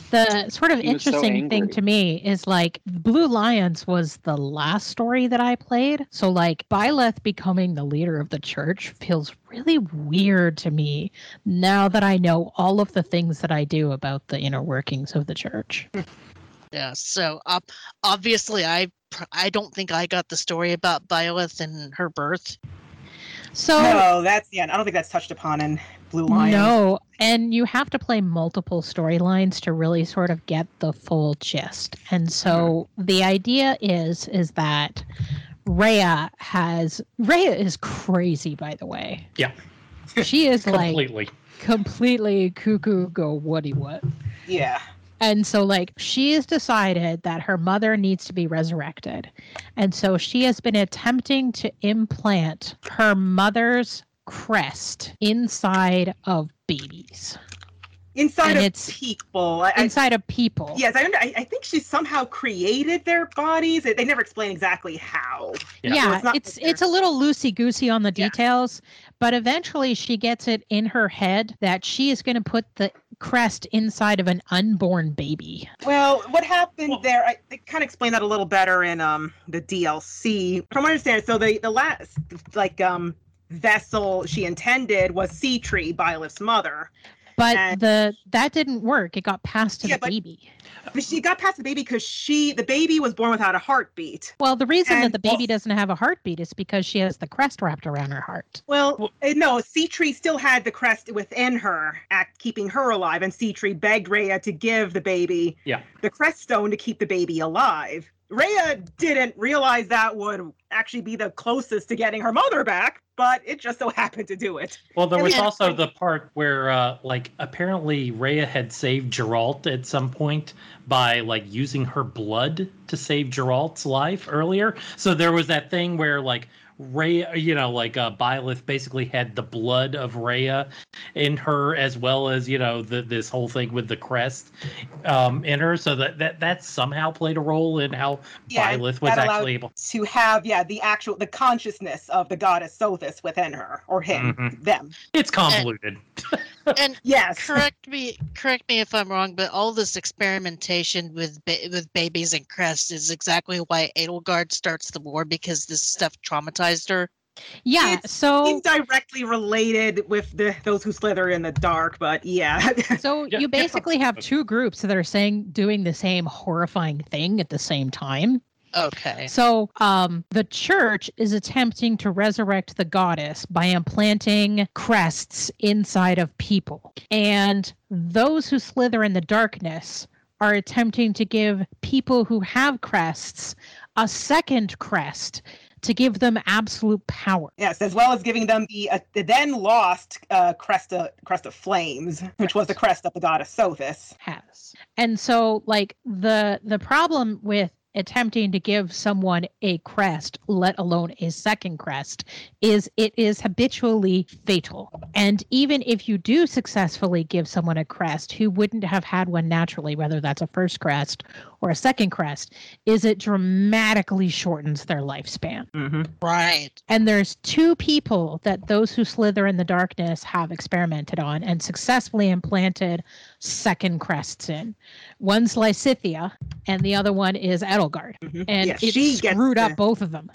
The sort of He was so interesting thing to me is like Blue Lions was the last story that I played. So like Byleth becoming the leader of the church feels really weird to me now that I know all of the things that I do about the inner workings of the church. <laughs> Yeah, so um, obviously, I I don't think I got the story about Byleth and her birth. So No, that's yeah. I don't think that's touched upon in Blue Lion. No, and you have to play multiple storylines to really sort of get the full gist. And so the idea is is that Rhea has Rhea is crazy by the way. Yeah. She is like Completely. completely cuckoo go woody what. Yeah. And so, like, she has decided that her mother needs to be resurrected. And so she has been attempting to implant her mother's crest inside of babies, Inside And of it's- people. I, I, inside of people. yes, I, under, I I think she somehow created their bodies. They they never explain exactly how. Yeah. Yeah, So it's not it's like it's a little loosey goosey on the Yeah. Details, but eventually she gets it in her head that she is going to put the crest inside of an unborn baby. Well, what happened Well- there? I, they kind of explain that a little better in um the DLC. From what I understand, so the the last like um vessel she intended was Sitri, Byleth's mother. But And- the that didn't work. It got passed to Yeah, the but- baby. But she got past the baby because she the baby was born without a heartbeat. Well, the reason that the baby doesn't have a heartbeat is because she has the crest wrapped around her heart. Well, Well- uh, no, Sitri still had the crest within her, act keeping her alive, and Sitri begged Rhea to give the baby Yeah. the crest stone to keep the baby alive. Rhea didn't realize that would actually be the closest to getting her mother back, but it just so happened to do it. Well, there And was then- also the part where, uh, like, apparently Rhea had saved Jeralt at some point by like using her blood to save Jeralt's life earlier. So there was that thing where like Rhea, you know, like uh, Byleth basically had the blood of Rhea in her, as well as you know the, this whole thing with the crest um, in her. So that that that somehow played a role in how Yeah, Byleth was actually able. To have, yeah, the actual the consciousness of the goddess Sothis within her or him, Mhm. them. It's convoluted. And <laughs> And <laughs> yes. correct me correct me if I'm wrong, but all this experimentation with ba- with babies and crests is exactly why Edelgard starts the war because this stuff traumatized her. Yeah, It's- so Indirectly related with the those who slither in the dark, but yeah. <laughs> so Yeah, you yeah. basically have two groups that are saying doing the same horrifying thing at the same time. Okay. So, um, the church is attempting to resurrect the goddess by implanting crests inside of people. And those who slither in the darkness are attempting to give people who have crests a second crest to give them absolute power. Yes, as well as giving them the, uh, the then lost uh, crest of crest of flames, which was the crest of the goddess Sothis. has. And so like the the problem with attempting to give someone a crest, let alone a second crest, is it is habitually fatal. And even if you do successfully give someone a crest who wouldn't have had one naturally, whether that's a first crest or a second crest, is it dramatically shortens their lifespan. Mm-hmm. Right. And there's two people that those who slither in the darkness have experimented on and successfully implanted second crests in. One's Lysithea, and the other one is Edelgard. Mhm. And Yeah, it she gets screwed up the- both of them.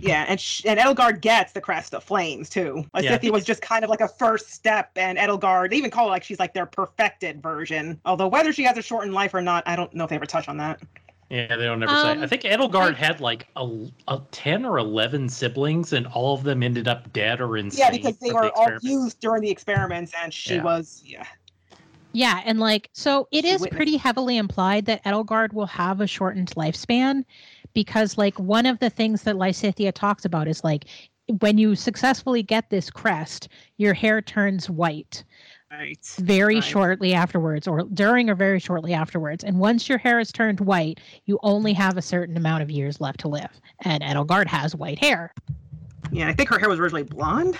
Yeah, and sh- and Edelgard gets the crest of flames too. Like Yeah. Scythia was just kind of like a first step, and Edelgard they even call it like she's like their perfected version. Although whether she has a shortened life or not, I don't know if they ever touch on that. Yeah, they don't ever Um, say. I think Edelgard I- had like a, a ten or eleven siblings, and all of them ended up dead or insane. Yeah, because they from the were all used during the experiments, and she Yeah. was yeah. Yeah, and like so it She is witnessed- pretty heavily implied that Edelgard will have a shortened lifespan because like one of the things that Lysithea talks about is like when you successfully get this crest, your hair turns white Right. very Right. shortly afterwards or during or very shortly afterwards. And once your hair is turned white, you only have a certain amount of years left to live. And Edelgard has white hair. Yeah, I think her hair was originally blonde.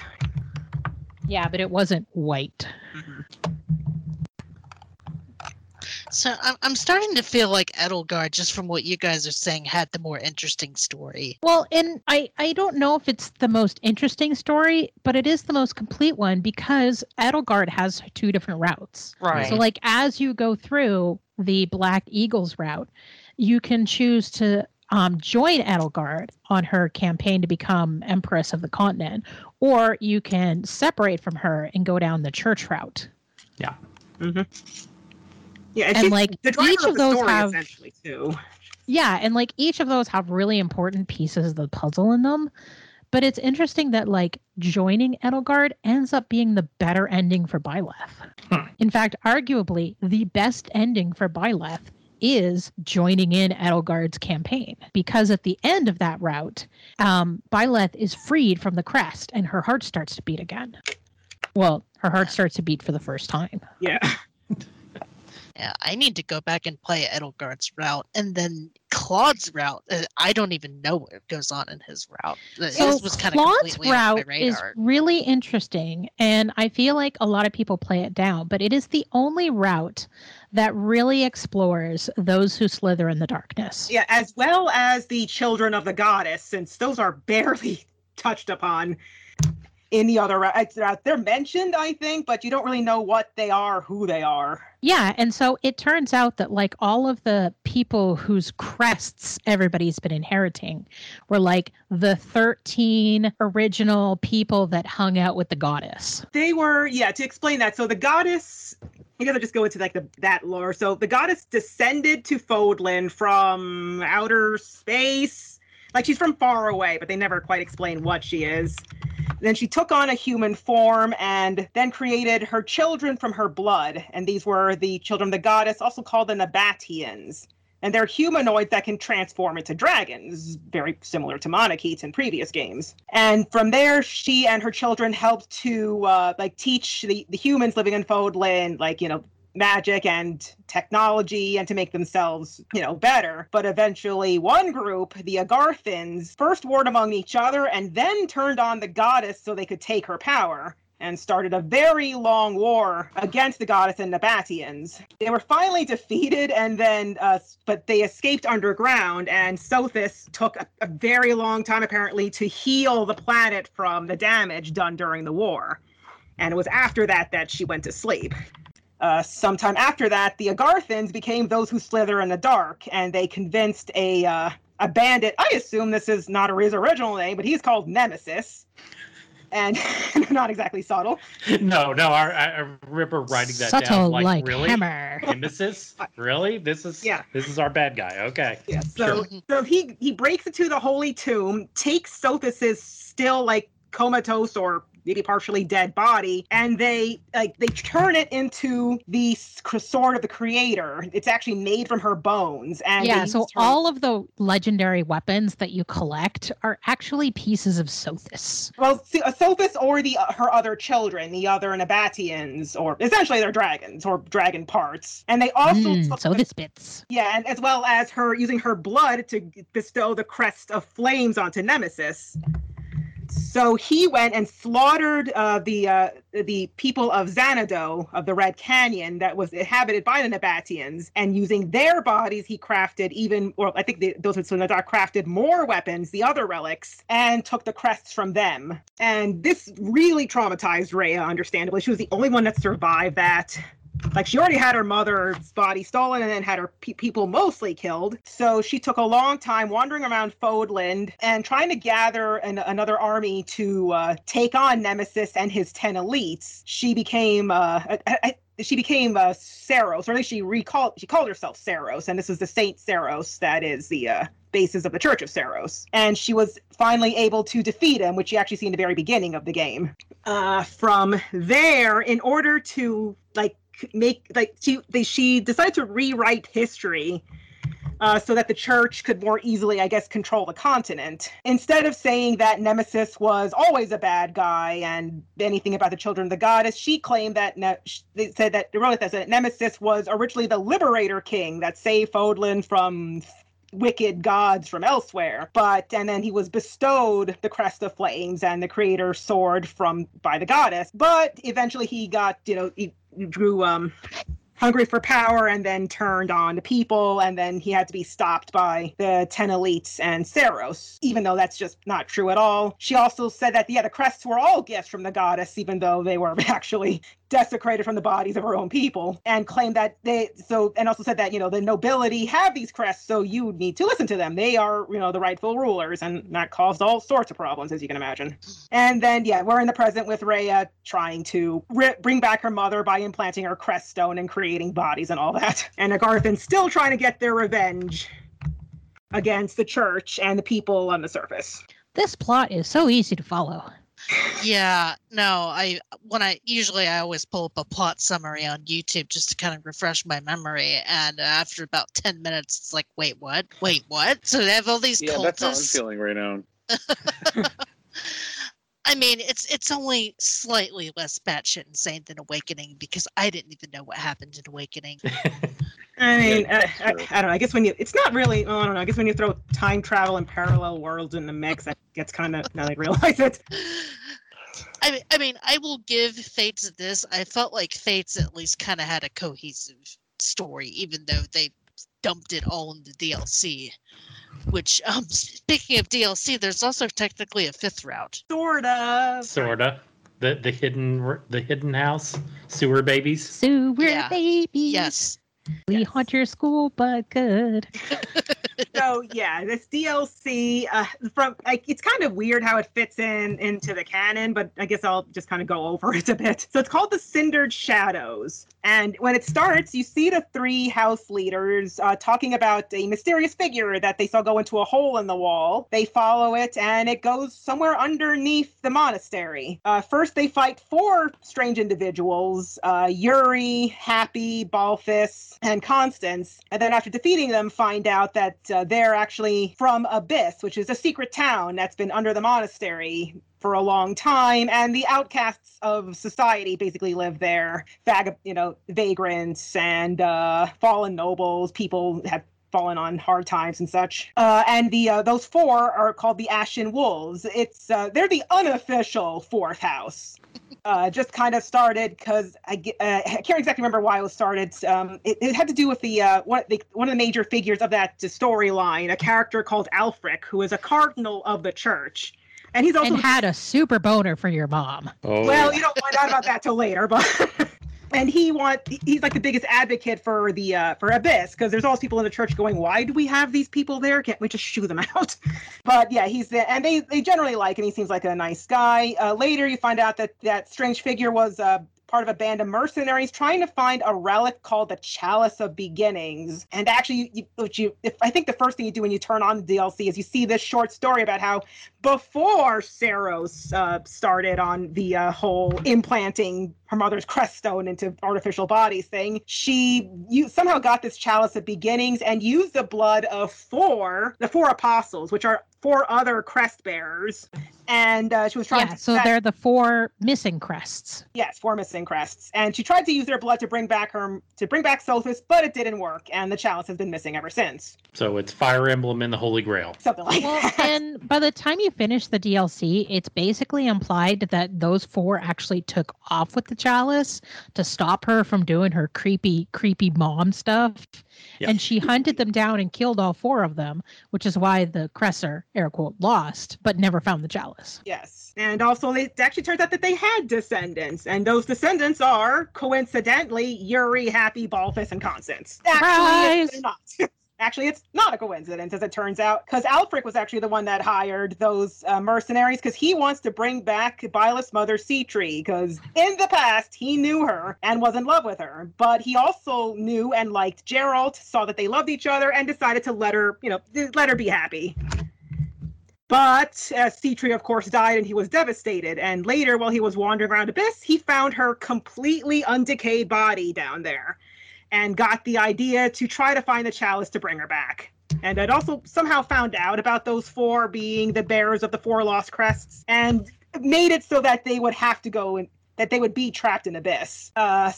Yeah, but it wasn't white. Mm-hmm. So I'm, I'm starting to feel like Edelgard, just from what you guys are saying, had the more interesting story. Well, and I I don't know if it's the most interesting story, but it is the most complete one because Edelgard has two different routes. Right. So like as you go through the Black Eagles route, you can choose to um, join Edelgard on her campaign to become Empress of the continent, or you can separate from her and go down the church route. Yeah. Mm-hmm. Yeah, And, she's like, the each of the those story, have- essentially too. Yeah, and like each of those have really important pieces of the puzzle in them. But it's interesting that like joining Edelgard ends up being the better ending for Byleth. Hmm. In fact, arguably the best ending for Byleth is joining in Edelgard's campaign because at the end of that route, um, Byleth is freed from the crest and her heart starts to beat again. Well, her heart starts to beat for the first time. Yeah. <laughs> Yeah, I need to go back and play Edelgard's route, and then Claude's route. uh, I don't even know what goes on in his route. Uh, So His was kind of Claude's completely my route is really interesting, and I feel like a lot of people play it down, but it is the only route that really explores those who slither in the darkness. Yeah, as well as the children of the goddess, since those are <laughs> barely touched upon the other. Uh, they're mentioned, I think, but you don't really know what they are, who they are. Yeah, and so it turns out that like all of the people whose crests everybody's been inheriting were like the 13 original people that hung out with the goddess. They were, yeah, to explain that. So the goddess, I guess I'll just go into like the that lore. So the goddess descended to Fodlan from outer space. Like she's from far away, but they never quite explain what she is. Then she took on a human form and then created her children from her blood. And these were the children of the goddess, also called the Nabateans. And they're humanoids that can transform into dragons, very similar to Manaketes in previous games. And from there, she and her children helped to uh, like teach the, the humans living in Fodlan, like, you know, magic and technology and to make themselves, you know, better. But eventually one group, the Agarthans, first warred among each other and then turned on the goddess so they could take her power and started a very long war against the goddess and Nabateans. They were finally defeated and then uh, but they escaped underground and Sothis took a, a very long time apparently to heal the planet from the damage done during the war. And it was after that that she went to sleep. Uh, sometime after that, the Agarthans became those who slither in the dark, and they convinced a uh, a bandit. I assume this is not his original name, but he's called Nemesis, and <laughs> not exactly subtle. <laughs> No, no, I, I remember writing that Subtle down. Like, like really? hammer. <laughs> Nemesis? Really? This is Yeah. This is our bad guy. Okay. Yeah. So, Sure. so he he breaks into the holy tomb, takes Sothis's still like comatose or maybe partially dead body, and they like they turn it into the sword of the creator. It's actually made from her bones, and yeah, so all of the legendary weapons that you collect are actually pieces of Sothis. Well, see, uh, Sothis or the uh, her other children, the other Nabateans, or essentially they're dragons or dragon parts, and they also Mm, Sothis bits. yeah, and as well as her using her blood to bestow the crest of flames onto Nemesis. So he went and slaughtered uh, the uh, the people of Zanado of the Red Canyon that was inhabited by the Nabateans, and using their bodies, he crafted even, or I think the, those were Nadar crafted more weapons, the other relics, and took the crests from them. And this really traumatized Rhea, understandably. She was the only one that survived that like she already had her mother's body stolen and then had her pe- people mostly killed so she took a long time wandering around Fodland and trying to gather an, another army to uh, take on nemesis and his 10 elites she became uh, I, she became uh, Seiros, or at least she recalled she called herself Seiros, and this was the Saint Seiros that is the uh, basis of the Church of Seiros. And she was finally able to defeat him, which you actually see in the very beginning of the game. Uh, from there, in order to make like she they, she decided to rewrite history uh, so that the church could more easily, I guess, control the continent. Instead of saying that Nemesis was always a bad guy and anything about the children of the goddess, she claimed that ne- they said that they wrote that Nemesis was originally the liberator king that saved Fodland from wicked gods from elsewhere but and then he was bestowed the crest of flames and the creator sword from by the goddess. But eventually he got you know he grew um hungry for power and then turned on the people and then he had to be stopped by the 10 elites and Seiros even though that's just not true at all. She also said that yeah the crests were all gifts from the goddess even though they were <laughs> actually desecrated from the bodies of her own people and claimed that they so and also said that you know the nobility have these crests so you need to listen to them. They are you know the rightful rulers and that caused all sorts of problems as you can imagine. And then yeah we're in the present with Rhea trying to ri bring back her mother by implanting her crest stone and creating bodies and all that. <laughs> And Agarthan's still trying to get their revenge against the church and the people on the surface. This plot is so easy to follow. Yeah, no, I when I usually I always pull up a plot summary on YouTube just to kind of refresh my memory, and after about ten minutes, it's like, wait, what? Wait, what? So they have all these Yeah, that's how I'm feeling right now. <laughs> I mean, it's it's only slightly less batshit insane than Awakening because I didn't even know what happened in Awakening. <laughs> I mean, Yeah, uh, I. I don't know. I guess when you, it's not really. Oh, I don't know. I guess when you throw time travel and parallel worlds in the mix, that gets kind of. Now that I realize it. <laughs> I mean, I mean, I will give Fates this. I felt like Fates at least kind of had a cohesive story, even though they dumped it all in the DLC. Which, <laughs> um, speaking of DLC, there's also technically a fifth route. Sort of. Sorta. The the hidden the hidden house sewer babies. Sewer Yeah. babies. Yes. We Yes. haunt your school, but good. <laughs> so yeah, this DLC uh, from like it's kind of weird how it fits in into the canon, but I guess I'll just kind of go over it a bit. So it's called the Cindered Shadows, and when it starts, you see the three house leaders uh, talking about a mysterious figure that they saw go into a hole in the wall. They follow it, and it goes somewhere underneath the monastery. Uh, first, they fight four strange individuals: uh, Yuri, Hapi, Balthus, and Constance. And then, after defeating them, find out that uh, they're actually from Abyss, which is a secret town that's been under the monastery for a long time, and the outcasts of society basically live there. Vag, you know, vagrants and uh, fallen nobles, people have fallen on hard times and such. Uh, and the uh, those four are called the Ashen Wolves. It's uh, they're the unofficial fourth house. Uh, just kind of started because I, ge- uh, I can't exactly remember why it was started. Um, it, it had to do with the, uh, one, the one of the major figures of that storyline, a character called Aelfric, who is a cardinal of the church, and he's also And had a super boner for your mom. Oh, well, you don't find out about that till later, but <laughs> and he want he's like the biggest advocate for the uh for Abyss because there's always people in the church going, why do we have these people there? Can't we just shoo them <laughs> out? but yeah, he's the and they they generally like and He seems like a nice guy. Uh, later, you find out that that strange figure was uh part of a band of mercenaries trying to find a relic called the Chalice of Beginnings. And actually, you, you, if I think the first thing you do when you turn on the DLC is you see this short story about how before Seiros uh, started on the uh, whole implanting her mother's crest stone into artificial bodies thing, she you somehow got this chalice of beginnings and used the blood of four, the four apostles, which are four other crest bearers. And uh, she was trying Yeah, to so that- they're the four missing crests. Yes, four missing crests. And she tried to use their blood to bring back her to bring back Sothis, but it didn't work, and the chalice has been missing ever since. So it's Fire Emblem and the Holy Grail. Something like Well, that. and by the time you finish the DLC, it's basically implied that those four actually took off with the chalice to stop her from doing her creepy, creepy mom stuff. Yeah. And she hunted them down and killed all four of them, which is why the Cresser, air quote, lost, but never found the chalice. Yes. And also, it actually turns out that they had descendants, and those descendants are, coincidentally, Yuri, Hapi, Balthus, and Constance. Actually, not. <laughs> Actually, it's not a coincidence, as it turns out, because Aelfric was actually the one that hired those uh, mercenaries, because he wants to bring back Byleth's mother, Sitri, because in the past, he knew her and was in love with her, but he also knew and liked Jeralt, saw that they loved each other, and decided to let her, you know, let her be happy. But Sitri, of course, died and he was devastated. And later, while he was wandering around Abyss, he found her completely undecayed body down there and got the idea to try to find the chalice to bring her back. And I'd also somehow found out about those four being the bearers of the four lost crests and made it so that they would have to go and that they would be trapped in Abyss. Uh,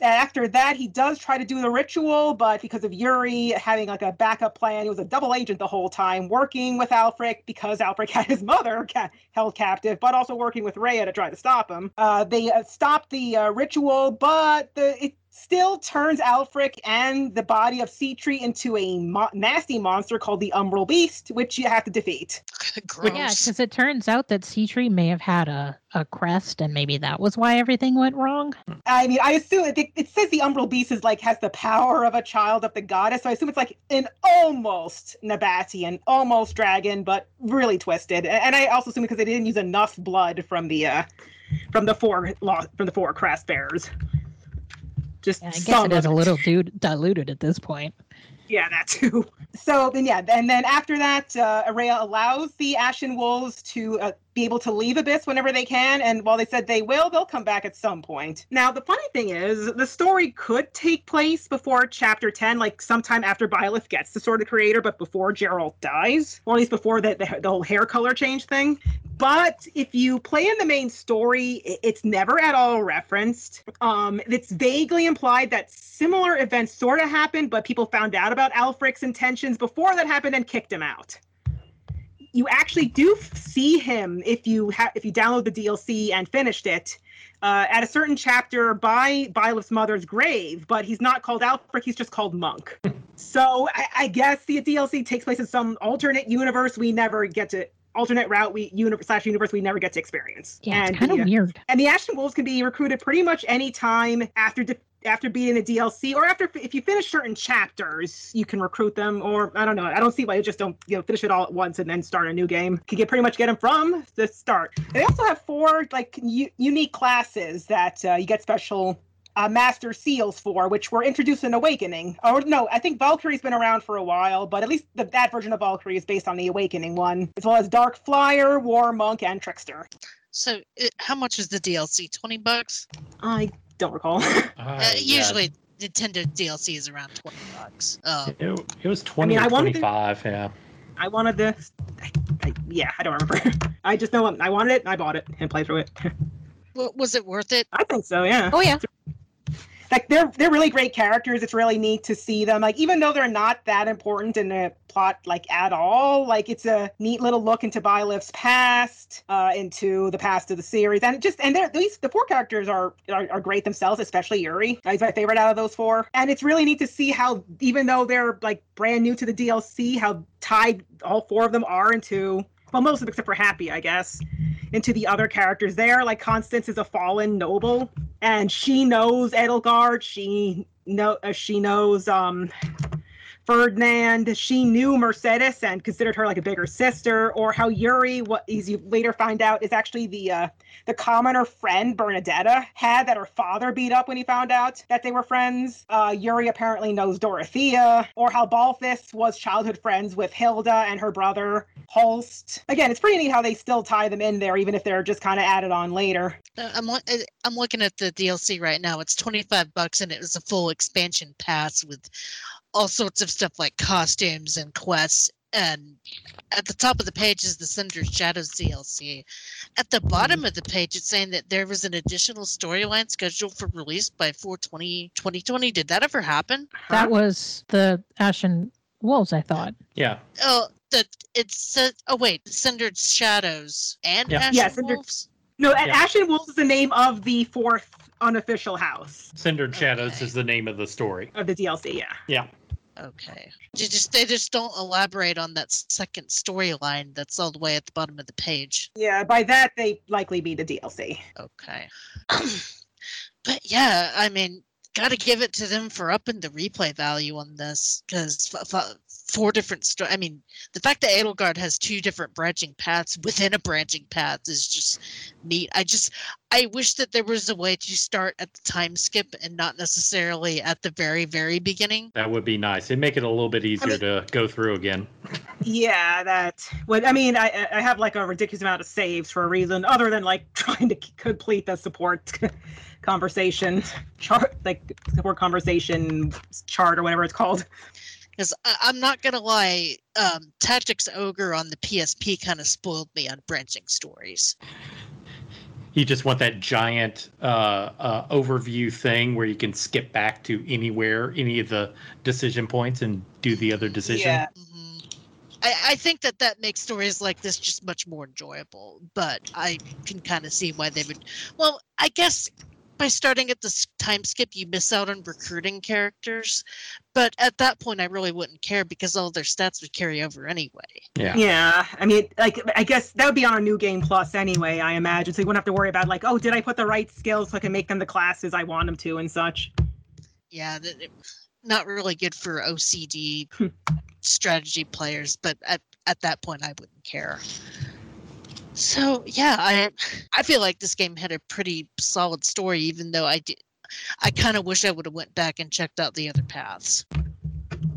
after that, he does try to do the ritual, but because of Yuri having like a backup plan, he was a double agent the whole time, working with Aelfric because Aelfric <laughs> had his mother ca- held captive, but also working with Rhea to try to stop him. Uh, they uh, stopped the uh, ritual, but the, it still turns Aelfric and the body of Sitri into a mo- nasty monster called the Umbral Beast, which you have to defeat. <laughs> Gross. Yeah, because it turns out that Sitri may have had a, a crest, and maybe that was why everything went wrong. I mean, I assume it, it says the Umbral Beast is like has the power of a child of the goddess, so I assume it's like an almost Nabatean, almost dragon, but really twisted. And I also assume because they didn't use enough blood from the uh from the four lo- from the four crest bearers. Just Yeah, I guess it is a little dude diluted at this point. yeah, that too. <laughs> So then, yeah, and then after that, uh, Araya allows the Ashen Wolves to uh, be able to leave Abyss whenever they can, and while they said they will, they'll come back at some point. Now, the funny thing is, the story could take place before Chapter 10, like sometime after Byleth gets the Sword of Creator, but before Jeralt dies, or at least before the, the, the whole hair color change thing. But if you play in the main story, it's never at all referenced. Um, it's vaguely implied that similar events sort of happened, but people found out about Aelfric's intentions before that happened and kicked him out. You actually do see him if you ha- if you download the DLC and finished it. Uh, at a certain chapter by Byleth's mother's grave, but he's not called Aelfric, he's just called Monk. <laughs> so I, I guess the DLC takes place in some alternate universe we never get to alternate route we universe slash universe we never get to experience. Yeah, and it's kind of weird. and the Ashen Wolves can be recruited pretty much any time after de- after beating the DLC, or after if you finish certain chapters, you can recruit them. Or I don't know. I don't see why you just don't you know finish it all at once and then start a new game. You can get pretty much get them from the start. They also have four like u- unique classes that uh, you get special. Uh, master seals for which were introduced in Awakening. Or no, I think Valkyrie's been around for a while, but at least the, that version of Valkyrie is based on the Awakening one, as well as Dark Flyer, War Monk, and Trickster. So, it, how much is the DLC? Twenty bucks. I don't recall. Uh, <laughs> Uh, yeah, usually, Nintendo DLC is around twenty bucks. Um, it, it was 20 I or wanted to- 25, yeah. I wanted the. I, I, yeah, I don't remember. <laughs> I just know I wanted it and I bought it and played through it. <laughs> wa- was it worth it? I think so. Yeah. Oh yeah, Like they're they're really great characters. It's really neat to see them. Like even though they're not that important in the plot like at all, like it's a neat little look into Byleth's past, uh, into the past of the series, and just and they're these the four characters are, are are great themselves, especially Yuri. He's my favorite out of those four, and it's really neat to see how even though they're like brand new to the DLC, how tied all four of them are into well, most of them except for Hapi, I guess, into the other characters there. Like Constance is a fallen noble, and she knows Edelgard. She know uh, she knows um Ferdinand, she knew Mercedes and considered her like a bigger sister, or how Yuri, what as you later find out, is actually the uh, the commoner friend Bernadetta had that her father beat up when he found out that they were friends. Uh, Yuri apparently knows Dorothea, or how Balthus was childhood friends with Hilda and her brother Holst. Again, it's pretty neat how they still tie them in there, even if they're just kind of added on later. Uh, I'm uh, I'm looking at the DLC right now. It's 25 bucks and it was a full expansion pass with all sorts of stuff like costumes and quests. And at the top of the page is the Cinder Shadows DLC. At the bottom mm-hmm. of the page, it's saying that there was an additional storyline scheduled for release by 420 2020. Did that ever happen? That was the Ashen Wolves, I thought. Yeah. Oh, the it's said. Oh wait, Cindered Shadows and Yeah. Ashen Yeah, Cindered- Wolves. No, A- Yeah. Ashen Wolves is the name of the fourth unofficial house Cindered Shadows Okay. is the name of the story. of the DLC. Yeah. Yeah. Okay. They just they just don't elaborate on that second storyline that's all the way at the bottom of the page. Yeah, by that they likely be the DLC. Okay. <clears throat> but yeah, I mean, got to give it to them for upping the replay value on this because f- f- four different sto- I mean, the fact that Edelgard has two different branching paths within a branching path is just neat. I just I wish that there was a way to start at the time skip and not necessarily at the very very beginning. That would be nice. It'd make it a little bit easier mean- to go through again. Yeah, that. What I mean, I I have like a ridiculous amount of saves for a reason other than like <laughs> trying to complete the support conversation chart, like support conversation chart or whatever it's called. Because I'm not gonna lie, um, Tactics Ogre on the PSP kind of spoiled me on branching stories. You just want that giant uh, uh, overview thing where you can skip back to anywhere, any of the decision points, and do the other decision. Yeah. hmm I, I think that that makes stories like this just much more enjoyable. But I can kind of see why they would. Well, I guess by starting at the s- time skip, you miss out on recruiting characters. But at that point, I really wouldn't care because all their stats would carry over anyway. Yeah. Yeah, I mean, like I guess that would be on a new game plus anyway. I imagine so you wouldn't have to worry about like, oh, did I put the right skills so I can make them the classes I want them to and such. Yeah, that, not really good for OCD hmm. strategy players, but at, at that point, I wouldn't care. So yeah, I I feel like this game had a pretty solid story, even though I did. I kind of wish I would have went back and checked out the other paths.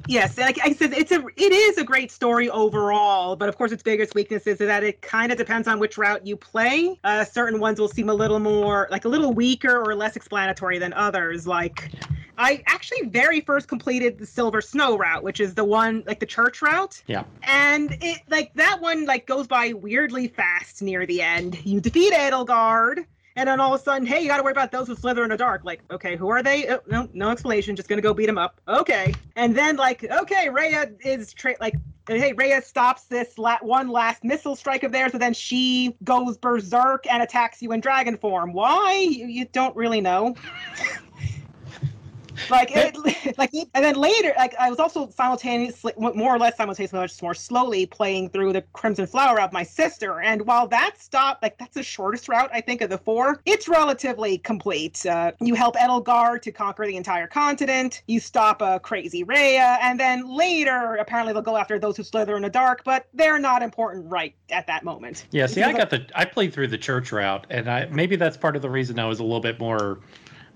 Yes, like I said, it's a it is a great story overall, but of course its biggest weakness is that it kind of depends on which route you play. Uh, certain ones will seem a little more like a little weaker or less explanatory than others. Like I actually very first completed the Silver Snow route, which is the one like the church route. Yeah. And it like that one like goes by weirdly fast near the end. You defeat Edelgard. And then all of a sudden, hey, you got to worry about those who slither in the dark. Like, okay, who are they? Oh, no, no explanation. Just gonna go beat them up. Okay. And then like, okay, Rhea is tra- like, hey, Rhea stops this la- one last missile strike of theirs, and then she goes berserk and attacks you in dragon form. Why? You, you don't really know. <laughs> like it, <laughs> like and then later like i was also simultaneously more or less simultaneously much more slowly playing through the crimson flower of my sister. And while that stopped like that's the shortest route i think of the four it's relatively complete. Uh, you help edelgard to conquer the entire continent. You stop a crazy Rhea, and then later apparently they'll go after those who slither in the dark but they're not important right at that moment. Yeah, see, I got the I played through the church route, and I maybe that's part of the reason I was a little bit more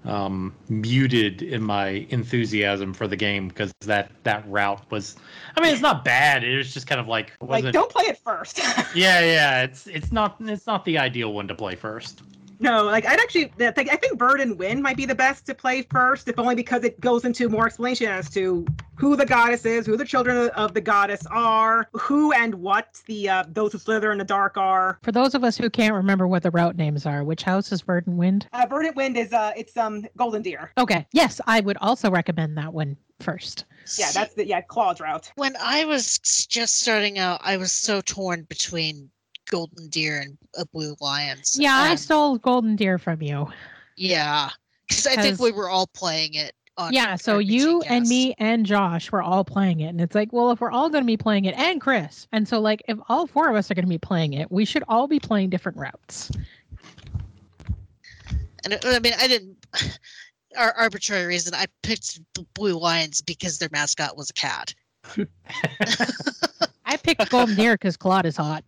um, muted in my enthusiasm for the game because that that route was. I mean, it's not bad. It was just kind of like like don't play it first <laughs> yeah, yeah. It's it's not it's not the ideal one to play first. No, like I'd actually I think I think Verdant Wind might be the best to play first, if only because it goes into more explanation as to who the goddess is, who the children of- of the goddess are, who and what the uh, those who slither in the dark are. For those of us who can't remember what the route names are, which house is Verdant Wind? Uh, Verdant Wind is uh it's um Golden Deer. Okay. Yes, I would also recommend that one first. Yeah, that's the yeah Claude's route. when I was just starting out. I was so torn between Golden Deer and uh, Blue Lions. Yeah, I Um, stole Golden Deer from you. Yeah, because I think we were all playing it. On Yeah, so RPG you and me and Josh were all playing it. And it's like, well, if we're all going to be playing it, and Chris. And so, like, if all four of us are going to be playing it, we should all be playing different routes. And I mean, I didn't. <sighs> Our arbitrary reason, I picked B- Blue Lions because their mascot was a cat, <laughs> <laughs> I picked Golden Deer because Claude is hot.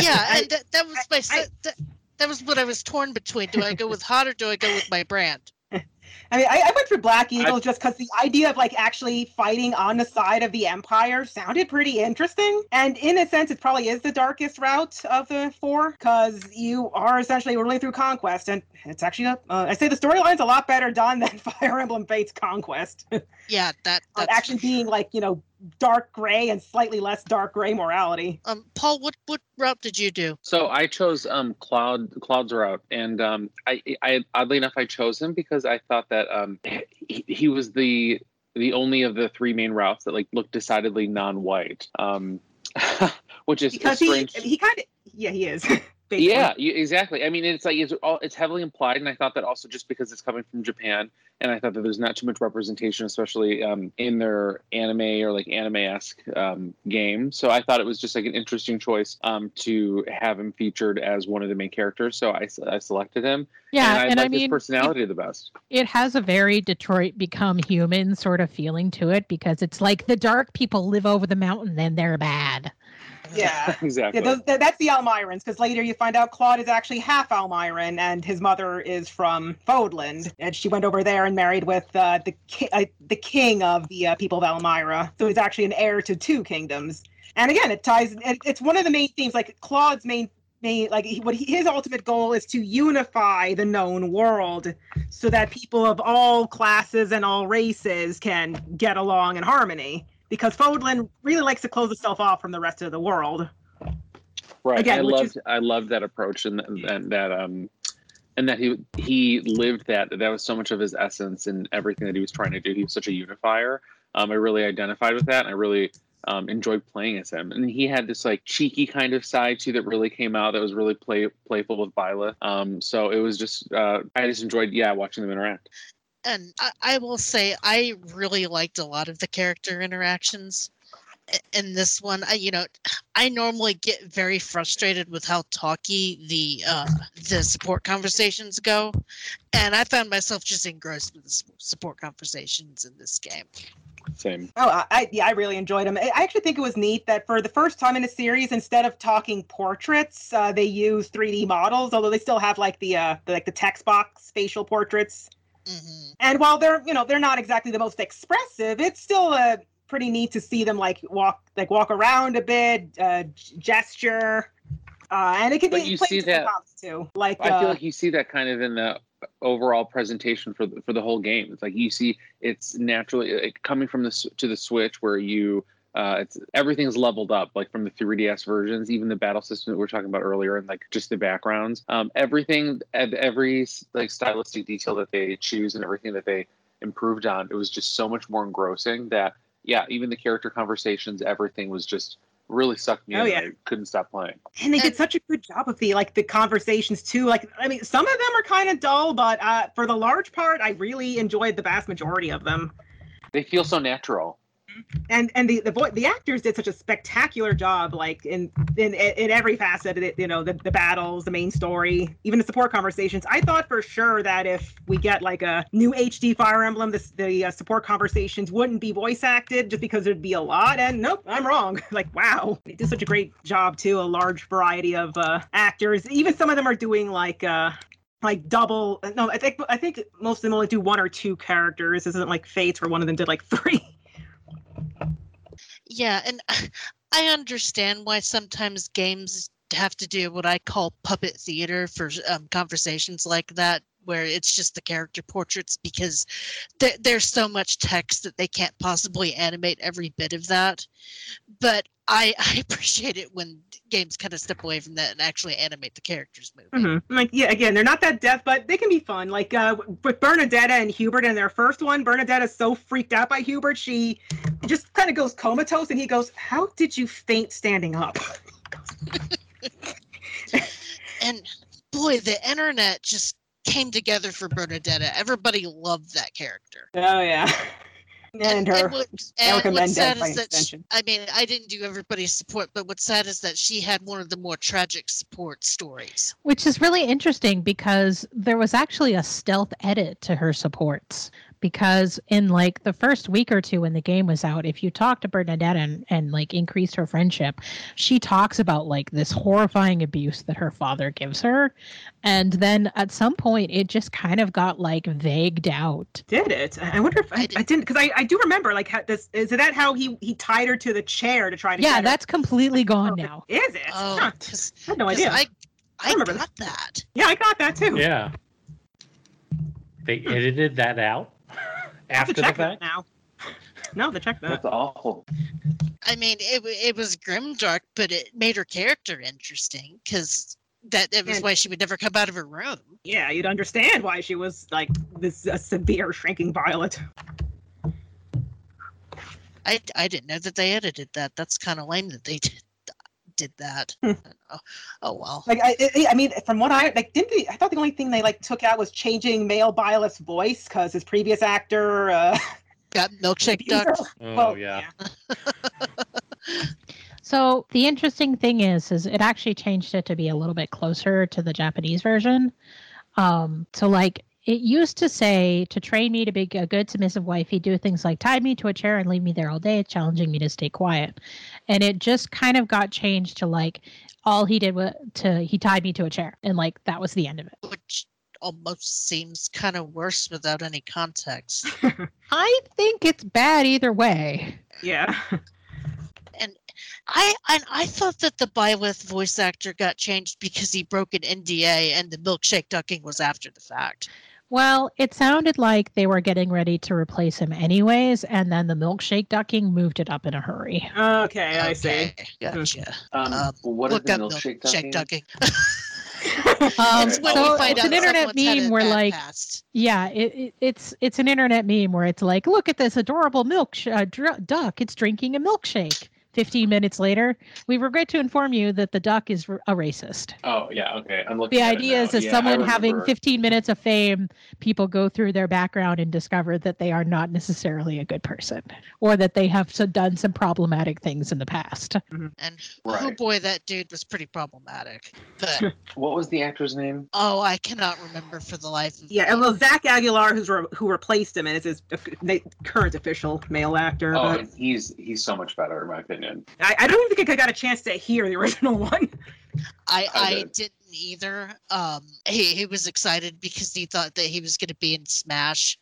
Yeah, <laughs> I- and that, that was my I- se- that, that was what I was torn between. Do I go with hot or do I go with my brand? <laughs> I mean, I, I went for Black Eagle just because the idea of like actually fighting on the side of the Empire sounded pretty interesting. And in a sense, it probably is the darkest route of the four because you are essentially ruling through conquest. And it's actually, a, uh, I say the storyline's a lot better done than <laughs> Fire Emblem Fates Conquest. Yeah, that that's actually being like, you know, dark gray and slightly less dark gray morality. Um, Paul, what what route did you do? So I chose um Claude Claude's route, and um I, I oddly enough I chose him because I thought that um he, he was the the only of the three main routes that like looked decidedly non-white. Um, <laughs> which is Because a he, strange. he kind of, yeah, he is. <laughs> basically. yeah, you, exactly. I mean, it's like it's all it's heavily implied, and I thought that also just because it's coming from Japan, and I thought that there's not too much representation, especially um, in their anime or like anime-esque um, game. So I thought it was just like an interesting choice um, to have him featured as one of the main characters. So I, I selected him. Yeah, and I and I liked his mean, personality the best. it has a very Detroit become human sort of feeling to it because it's like the dark people live over the mountain and they're bad. Yeah. <laughs> exactly. Yeah, th- that's the Almyrans, because later you find out Claude is actually half Almyran, and his mother is from Fodland, and she went over there and married with uh, the ki- uh, the king of the uh, people of Almyra. So he's actually an heir to two kingdoms. And again, it ties. It, it's one of the main themes. Like Claude's main main like he, what he, his ultimate goal is to unify the known world, so that people of all classes and all races can get along in harmony. Because Fodland really likes to close itself off from the rest of the world. Right. Again, I loved is- I loved that approach and, and that um and that he he lived that that was so much of his essence and everything that he was trying to do. He was such a unifier. Um, I really identified with that, and I really um, enjoyed playing as him. And he had this like cheeky kind of side too that really came out. That was really play playful with Byleth. Um, so it was just uh, I just enjoyed yeah watching them interact. And I, I will say I really liked a lot of the character interactions in this one. I you know I normally get very frustrated with how talky the uh, the support conversations go, and I found myself just engrossed with the support conversations in this game. Same. Oh, I, I yeah, I really enjoyed them. I I actually think it was neat that for the first time in a series, instead of talking portraits, uh, they use 3D models. Although they still have like the uh, the, like the text box facial portraits. Hmm And while they're you know they're not exactly the most expressive, it's still uh, pretty neat to see them like walk like walk around a bit, uh, gesture, uh, and it can But be you see that- too. Like I feel uh, like you see that kind of in the overall presentation for the, for the whole game. It's like you see it's naturally like, coming from this to the Switch where you uh, it's everything's leveled up like from the 3DS versions, even the battle system that we are talking about earlier, and like just the backgrounds. Um, everything every like stylistic detail that they choose and everything that they improved on, it was just so much more engrossing that yeah, even the character conversations, everything was just really sucked me Oh, in. yeah. I couldn't stop playing. and they did such a good job of the like the conversations too like i mean some of them are kind of dull but uh for the large part i really enjoyed the vast majority of them They feel so natural. And and the the vo- the actors did such a spectacular job like in in in every facet it you know the, the battles the main story even the support conversations. I thought for sure that if we get like a new hd fire emblem this the uh, support conversations wouldn't be voice acted just because there'd be a lot. And nope i'm wrong. <laughs> Like wow. They did such a great job too a large variety of uh actors. Even some of them are doing like uh like double no i think i think most of them only do one or two characters. Isn't like fates where one of them did like <laughs> three Yeah, and <laughs> I understand why sometimes games have to do what I call puppet theater for um, conversations like that, where it's just the character portraits because there, there's so much text that they can't possibly animate every bit of that. But I, <laughs> I appreciate it when games kind of step away from that and actually animate the characters moving. Mm-hmm. Like yeah, again, they're not that deaf, but they can be fun. Like uh, with Bernadetta and Hubert in their first one, Bernadetta's so freaked out by Hubert, she just kind of goes comatose, and he goes, "How did you faint standing up?" <laughs> And boy, the internet just came together for Bernadetta. Everybody loved that character. Oh yeah, and her what- Erica and what's sad is that she- I mean, I didn't do everybody's support, but what's sad is that she had one of the more tragic support stories. Which is really interesting because there was actually a stealth edit to her supports because in like the first week or two when the game was out, if you talk to Bernadette and, and like increased her friendship, she talks about like this horrifying abuse that her father gives her. And then at some point it just kind of got like vagued out. Did it? I I wonder if I, I I, didn't- didn't because I, I do remember like how this is that how he he tied her to the chair to try to Yeah, get her- that's completely gone Oh, now. Is it? Oh, Huh. I had no idea. I, I, remember got that. yeah, I got that too. Yeah. They edited that out I have after to the check that fact. now. No, to check that. That's awful. I mean, it wa- it was grimdark, but it made her character interesting because that it was And- why she would never come out of her room. Yeah, you'd understand why she was like this uh, severe shrinking violet. I, I didn't know that they edited that. That's kind of lame that they did did that. Hmm. oh, oh well. Like I, I, I mean, from what I like, didn't they? I thought the only thing they like took out was changing male Byleth's voice because his previous actor. Uh, Got milkshake <laughs> abused duck. Oh Well, yeah. <laughs> So the interesting thing is, is it actually changed it to be a little bit closer to the Japanese version. Um, so like it used to say to train me to be a good submissive wife, he'd do things like tie me to a chair and leave me there all day, challenging me to stay quiet. And it just kind of got changed to like all he did was to he tied me to a chair, and like that was the end of it. which almost seems kind of worse without any context. <laughs> I think it's bad either way. Yeah. And I and I thought that the Byleth voice actor got changed because he broke an NDA and the milkshake ducking was after the fact. Well, it sounded like they were getting ready to replace him anyways, and then the milkshake ducking moved it up in a hurry. Okay, I see. Okay, Gotcha. Um, Um, what is Look the milkshake milkshake ducking? ducking. <laughs> <laughs> Um, It's when so we find it's out an internet meme where like past. Yeah, it, it, it's it's an internet meme where it's like, look at this adorable milk sh- uh, dr- duck. It's drinking a milkshake. Fifteen minutes later, we regret to inform you that the duck is r- a racist. Oh yeah, okay. I'm looking. The at it idea now. is, as Yeah, someone having 15 minutes of fame, people go through their background and discover that they are not necessarily a good person, or that they have so done some problematic things in the past. Mm-hmm. And oh boy, that dude was pretty problematic. But <laughs> What was the actor's name? oh, I cannot remember for the life of Yeah, me. well, Zach Aguilar, who's re- who replaced him, and is his current official male actor. Oh, but and he's he's so much better in my opinion. I, I don't even think I got a chance to hear the <laughs> original one. I, I I did. didn't either. Um, he, he was excited because he thought that he was going to be in Smash,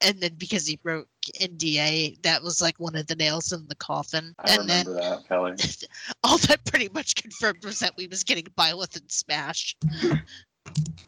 and then because he broke NDA, that was like one of the nails in the coffin. I and then remember that, Kelly. <laughs> all that pretty much confirmed was that we was getting Byleth and Smash. <laughs>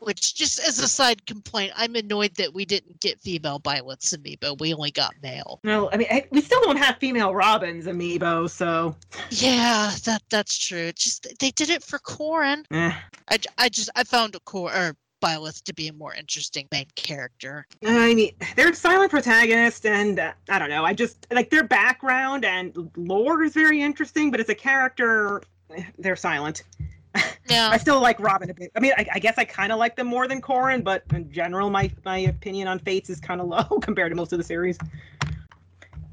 Which, just as a side complaint, I'm annoyed that we didn't get female Byleth's amiibo. We only got male. No, I mean we still don't have female Robins amiibo, so Yeah, that that's true. It's just they did it for Corrin. eh. I, I just I found a Cor or Byleth to be a more interesting main character. I mean, they're silent protagonist, and uh, I don't know. I just like their background and lore is very interesting, but as a character, eh, they're silent. I still like Robin a bit. I mean, I, I guess I kind of like them more than Corrin, but in general, my my opinion on Fates is kind of <laughs> low compared to most of the series.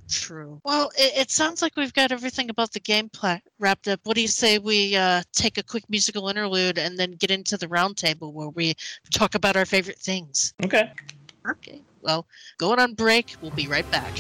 true. Well, it, it sounds like we've got everything about the gameplay wrapped up. What do you say we uh, take a quick musical interlude and then get into the roundtable where we talk about our favorite things? Okay. Okay. Well, going on break. We'll be right back.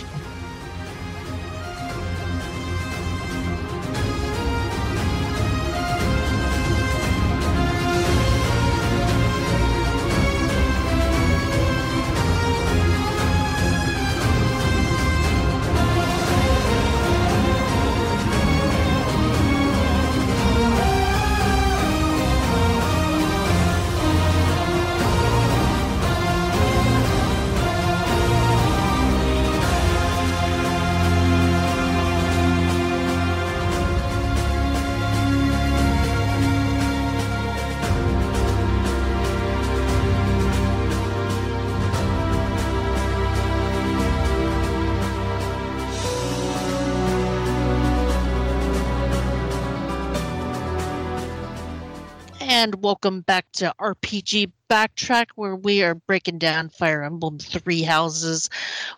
And welcome back to RPG Backtrack, where we are breaking down Fire Emblem Three Houses.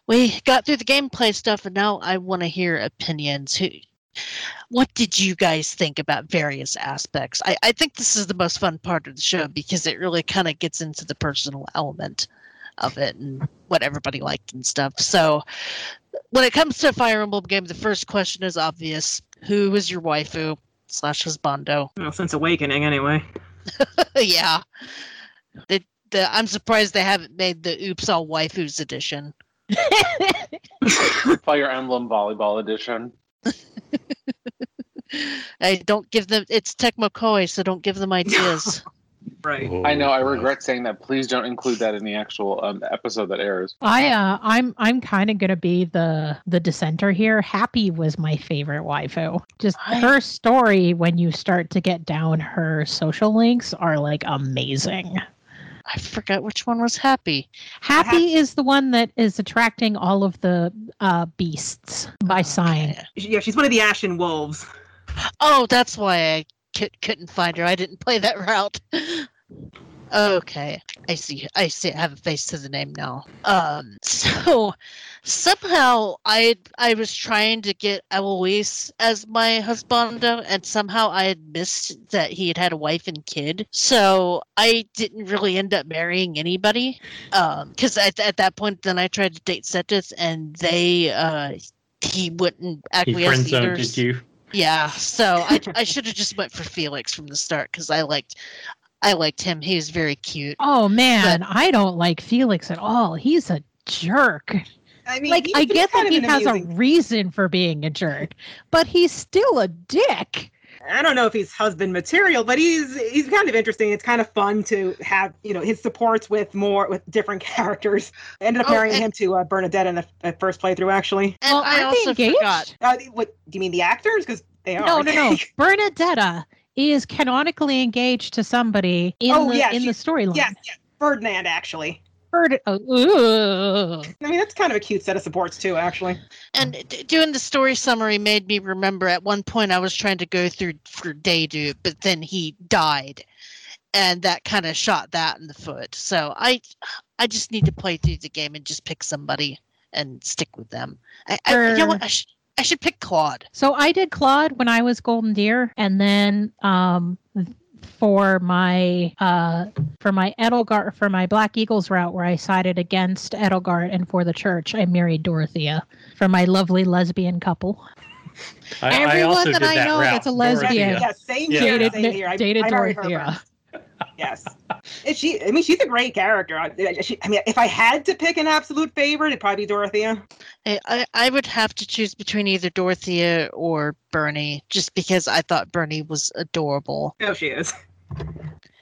We got through the gameplay stuff, and now I want to hear opinions. Who, what did you guys think about various aspects? I, I think this is the most fun part of the show because it really kind of gets into the personal element of it and what everybody liked and stuff. So when it comes to Fire Emblem game, the first question is obvious: Who is your waifu slash husbando? Well, since Awakening, anyway. <laughs> yeah. The, the I'm surprised they haven't made the Oops All Waifus edition. <laughs> Fire Emblem Volleyball Edition. <laughs> I don't give them. It's Tecmo Koei, so don't give them ideas. Right. I know. I Oh, regret saying that. Please don't include that in the actual um, episode that airs. I uh I'm I'm kind of gonna be the the dissenter here. Hapi was my favorite waifu. Just I- her story when you start to get down her social links are like amazing. I forgot which one was Hapi. Hapi is the one that is attracting all of the uh beasts by sign. Yeah, she's one of the Ashen Wolves. Oh, that's why I c- couldn't find her. I didn't play that <laughs> route. okay, I see. I see. I have a face to the name now. Um, <laughs> so somehow I I was trying to get Alois as my husbando, and somehow I had missed that he had had a wife and kid. So I didn't really end up marrying anybody. Um, because at at that point, then I tried to date Seteth, and they uh. He wouldn't He acquiesce friend zoned you. Yeah, so I <laughs> I should have just went for Felix from the start because I liked I liked him. He was very cute. Oh man, I don't like Felix at all. He's a jerk. I mean, Like I get that he an has a reason for being a jerk, but he's still a dick. I don't know if he's husband material, but he's he's kind of interesting. It's kind of fun to have you know his supports with more with different <laughs> characters. I ended up Oh, marrying and- him to uh, Bernadette in the, the first playthrough, actually. And well, I aren't they also engaged? forgot. Uh, what do you mean the actors? Because they are. No, no, no. <laughs> Bernadetta is canonically engaged to somebody in Oh, the yeah, in the storyline. yes, yes, Ferdinand actually. Berd- oh, ugh. I mean, that's kind of a cute set of supports too, actually. And d- doing the story summary made me remember at one point I was trying to go through for Dedue, but then he died, and that kind of shot that in the foot. So I I just need to play through the game and just pick somebody and stick with them. I, I, you know what? I, sh- I should pick Claude. So I did Claude when I was Golden Deer, and then um, for my uh, for my Edelgard for my Black Eagles route, where I sided against Edelgard, and for the church, I married Dorothea for my lovely lesbian couple. I, I Everyone also that did I that know route. that's a lesbian. Dorothea. Yeah, same Yeah. here. Dated, Same here. I, dated I married her Dorothea. First. Yes. Is she? I mean, she's a great character. I, she, I mean, if I had to pick an absolute favorite, it'd probably be Dorothea. I, I, I would have to choose between either Dorothea or Bernie, just because I thought Bernie was adorable. Oh, she is.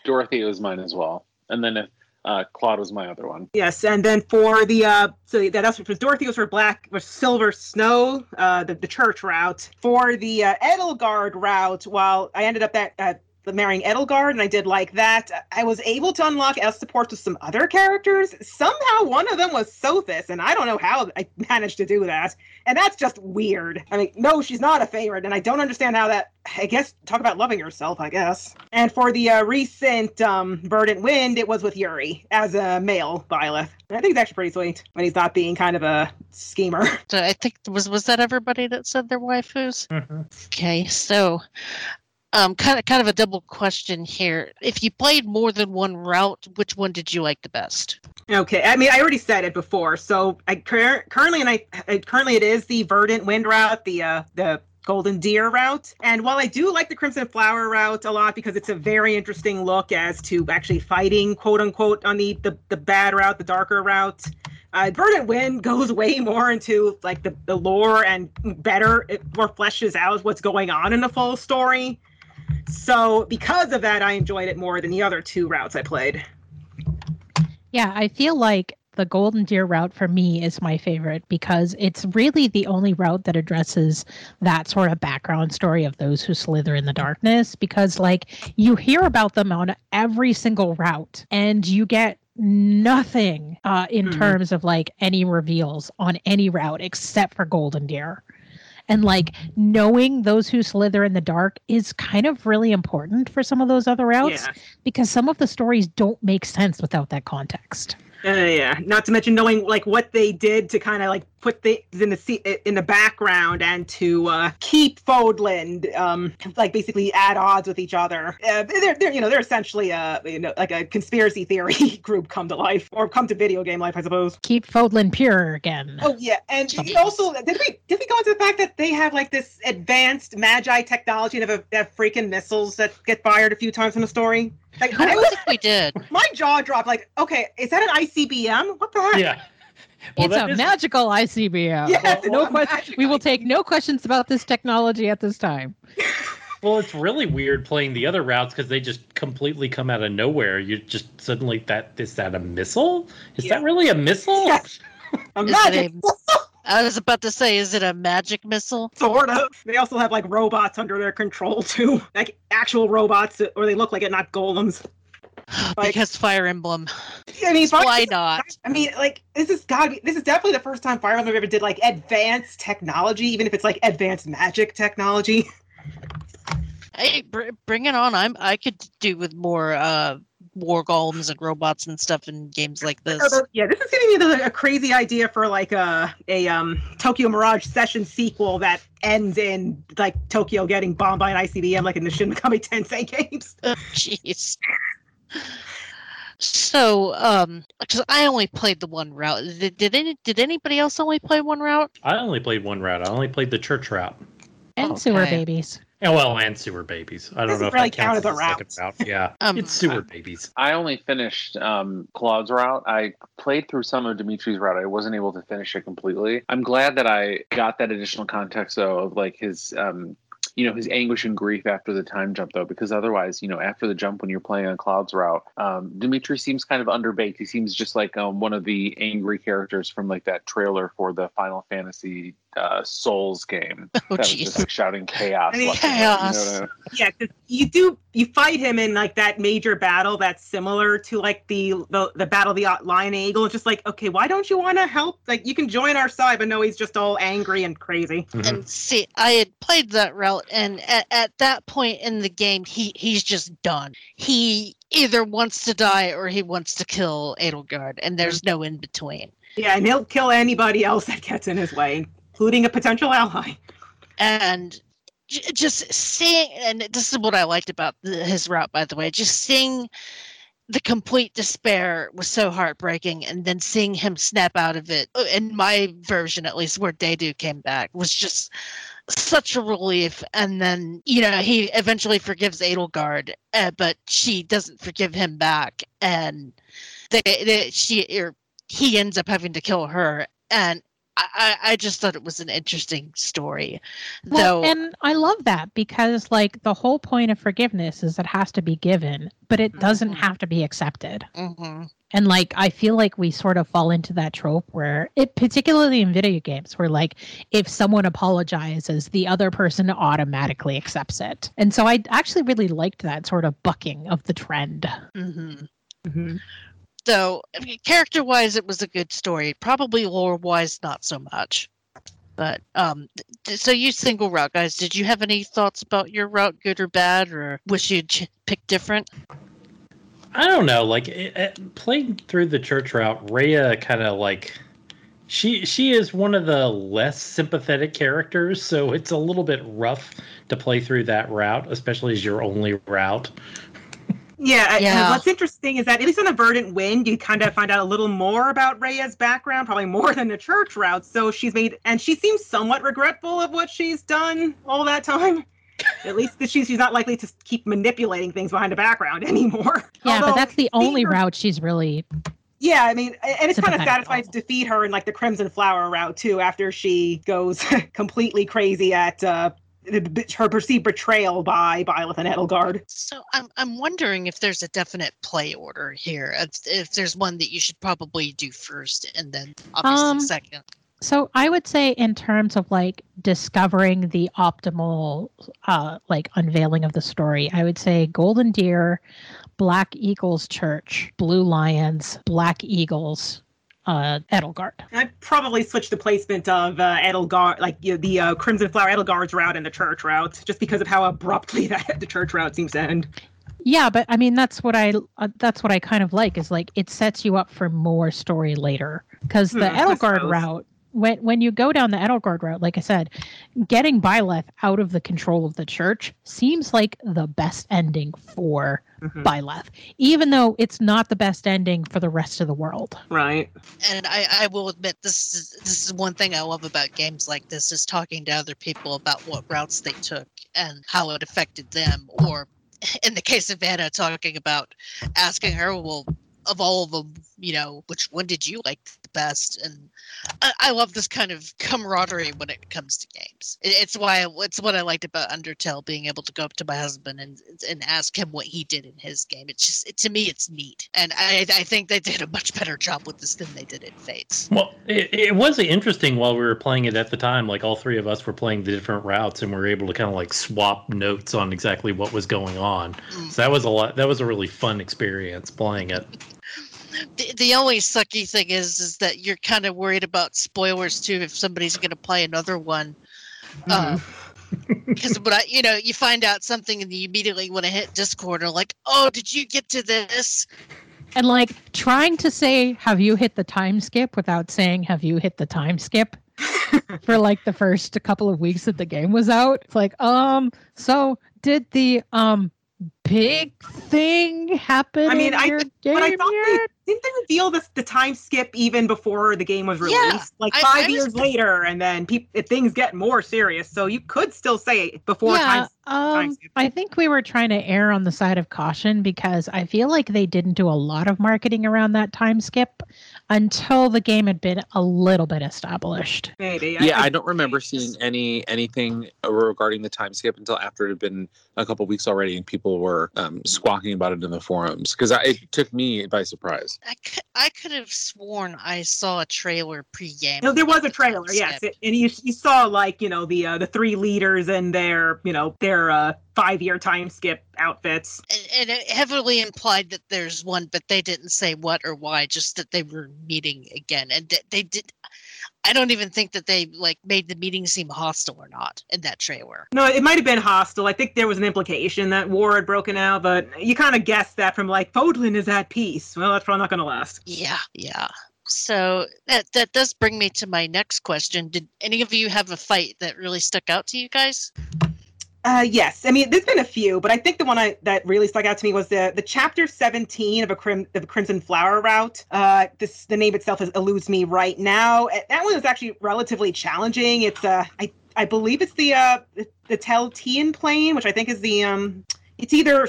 Dorothea was mine as well. And then if uh, Claude was my other one. Yes, and then for the uh, so that that's was Dorothy was for Black was Silver Snow, uh, the the church route. For the uh, Edelgard route, while I ended up at. Uh, marrying Edelgard, and I did like that. I was able to unlock S supports with some other characters. Somehow, one of them was Sothis, and I don't know how I managed to do that. And that's just weird. I mean, no, she's not a favorite, and I don't understand how that. I guess talk about loving yourself, I guess. And for the uh, recent um, Verdant Wind, it was with Yuri as a male Byleth. And I think it's actually pretty sweet when he's not being kind of a schemer. So I think was was that everybody that said their waifus? Mhm. Okay, so um, kind of kind of a double question here. If you played more than one route, which one did you like the best? Okay, I mean, I already said it before. So I cur- currently, and I I- currently it is the Verdant Wind route, the uh, the Golden Deer route. And while I do like the Crimson Flower route a lot because it's a very interesting look as to actually fighting, quote unquote, on the the, the bad route, the darker route. Uh, Verdant Wind <laughs> goes way more into like the, the lore and better, it more fleshes out what's going on in the full story. So because of that, I enjoyed it more than the other two routes I played. Yeah, I feel like the Golden Deer route for me is my favorite because it's really the only route that addresses that sort of background story of those who slither in the darkness. Because, like, you hear about them on every single route and you get nothing uh, in Mhm. terms of like any reveals on any route except for Golden Deer. And like knowing those who slither in the dark is kind of really important for some of those other routes Yeah. because some of the stories don't make sense without that context. Uh, yeah, not to mention knowing like what they did to kind of like put things in the se- in the background and to uh, keep Fodlan um like basically at odds with each other. Uh, they're, they're you know they're essentially a you know like a conspiracy theory <laughs> group come to life or come to video game life, I suppose. Keep Fodlan pure again. Oh yeah, and Jeez. also did we did we go into the fact that they have like this advanced magi technology and have, a, have freaking missiles that get fired a few times in the story? Like I I don't was, think we did. <laughs> my jaw dropped. Like, okay, is that an ICBM? What the heck? Yeah. Well, it's a is- magical ICBM. Yeah, Well, it's no a question. magic We will take no questions about this technology at this time. <laughs> Well, it's really weird playing the other routes because they just completely come out of nowhere. You just suddenly that is that a missile? Is Yeah. that really a missile? Yes. <laughs> A Is it magic I was about to say, is it a magic missile? sort of. They also have like robots under their control too, <laughs> like actual robots, or they look like it, not golems. <gasps> Like- because Fire Emblem. I mean, Why not? I mean, like this is God. This is definitely the first time Fire Emblem ever did like advanced technology, even if it's like advanced magic technology. <laughs> Hey, br- bring it on! I'm I could do with more uh war golems and robots and stuff in games like this. Yeah, this is giving me the, a crazy idea for like a a um Tokyo Mirage Session sequel that ends in like Tokyo getting bombed by an ICBM, like in the Shin Megami <laughs> Tensei games. Oh, Jeez. So, um, because I only played the one route. Did, did any did anybody else only play one route? I only played one route. I only played the church route. And sewer Okay. babies. Oh, well, and sewer babies. I don't Doesn't know if really that counts count as a as a second route. Yeah, <laughs> Um, it's sewer I- babies. I only finished um, Claude's route. I played through some of Dimitri's route. I wasn't able to finish it completely. I'm glad that I got that additional context though of like his, um, you know, his anguish and grief after the time jump though, because otherwise, you know, after the jump when you're playing on Claude's route, um, Dimitri seems kind of underbaked. He seems just like um, one of the angry characters from like that trailer for the Final Fantasy uh, Souls game. <laughs> Oh, that was just jeez. like shouting chaos. I mean, left and right, you know chaos. what I mean? Yeah, 'cause you do you fight him in like that major battle that's similar to like the the, the battle of the Lion and Eagle. It's just like, okay, why don't you want to help? Like, you can join our side, but no, he's just all angry and crazy. Mhm. And see, I had played that route, and at, at that point in the game, he he's just done. He either wants to die or he wants to kill Edelgard, and there's no in between. Yeah, and he'll kill anybody else that gets in his way, including a potential ally. and just seeing and this is what i liked about his route by the way just seeing the complete despair was so heartbreaking and then seeing him snap out of it uh, in my version at least where Dedue came back was just such a relief. And then you know he eventually forgives Edelgard uh, but she doesn't forgive him back. And they, they she or he ends up having to kill her. And I, I I just thought it was an interesting story Well, though and I love that because, like, the whole point of forgiveness is it has to be given, but it doesn't Mhm. have to be accepted. Mhm. And like, I feel like we sort of fall into that trope where it, particularly in video games, where like, if someone apologizes, the other person automatically accepts it. And so I actually really liked that sort of bucking of the trend. Mhm. Mm-hmm. Though character wise it was a good story probably lore wise not so much but um so you single route guys did you have any thoughts about your route good or bad or wish you'd ch- pick different I don't know. Like it, it, playing through the church route, Rhea kind of like she she is one of the less sympathetic characters, so it's a little bit rough to play through that route, especially as your only route. Yeah, Yeah. what's interesting is that at least on the Verdant Wind, you kind of find out a little more about Rhea's background, probably more than the church route. So she's made, and she seems somewhat regretful of what she's done all that time. At least that she's she's not likely to keep manipulating things behind the background <laughs> anymore. Yeah, Although, but that's the only her- route she's really. Yeah, I mean, and it's kind of satisfying to defeat her in like the Crimson Flower route too, after she goes <laughs> completely crazy at uh, her perceived betrayal by Byleth and Edelgard. so i'm i'm wondering if there's a definite play order here if, if there's one that you should probably do first and then obviously Um, second So I would say, in terms of like discovering the optimal, uh, like unveiling of the story, I would say Golden Deer, Black Eagles Church, Blue Lions, Black Eagles, uh, Edelgard. I'd probably switch the placement of uh, Edelgard, like you know, the uh, Crimson Flower Edelgard's route and the church route, just because of how abruptly <laughs> that the church route seems to end. Yeah, but I mean that's what I uh, that's what I kind of like is like it sets you up for more story later because the Hmm, Edelgard route when when you go down the Edelgard route, like I said, getting Byleth out of the control of the church seems like the best ending for Mhm. Byleth, even though it's not the best ending for the rest of the world. Right. and I, I will admit this is this is one thing I love about games like this is talking to other people about what routes they took and how it affected them or <laughs> in the case of Anna talking about asking her well of all of them you know which one did you like the best and I, I love this kind of camaraderie when it comes to games It- it's why it's what I liked about Undertale being able to go up to my husband and and ask him what he did in his game it's just it, to me it's neat and I I think they did a much better job with this than they did in Fates Well, it, it was interesting while we were playing it at the time. Like all three of us were playing the different routes, and we were able to kind of like swap notes on exactly what was going on. Mm. So that was a lot. That was a really fun experience playing it. The, the only sucky thing is is that you're kind of worried about spoilers too if somebody's going to play another one because but I, you know you find out something and you immediately want to hit discord or like oh did you get to this And like trying to say, have you hit the time skip without saying, have you hit the time skip? <laughs> for like the first couple of weeks that the game was out. It's like, um, so did the um big thing happen I mean, in I- your game But I thought they didn't they reveal this the time skip even before the game was released, Yeah, released, like I- five I was- years later, and then peop- if things get more serious. So you could still say it before yeah, time. um, skip. I think we were trying to err on the side of caution because I feel like they didn't do a lot of marketing around that time skip until the game had been a little bit established. Maybe. yeah, I, don't remember seeing any anything regarding the time skip until after it had been a couple weeks already, and people were um, squawking about it in the forums because it took me by surprise. I could, I could have sworn I saw a trailer pre-game. No, there was a about the time trailer, yes, it, and you you saw like you know the uh, the three leaders and their you know their uh, five year time skip outfits. and, and it heavily implied that there's one, but they didn't say what or why, just that they were meeting again. And th- they did. I don't even think that they like made the meeting seem hostile or not in that trailer. No, it might have been hostile. I think there was an implication that war had broken out, but you kind of guessed that from like Fodlan is at peace. Well, that's probably not going to last. Yeah, yeah. So that that does bring me to my next question. Did any of you have a fight that really stuck out to you guys? Uh, yes, I mean there's been a few, but I think the one I, that really stuck out to me was the the chapter 17 of a crim of a Crimson Flower route. Uh, this the name itself is, eludes me right now. That one is actually relatively challenging. It's uh, I I believe it's the uh the, the Tailtean plain, which I think is the um. It's either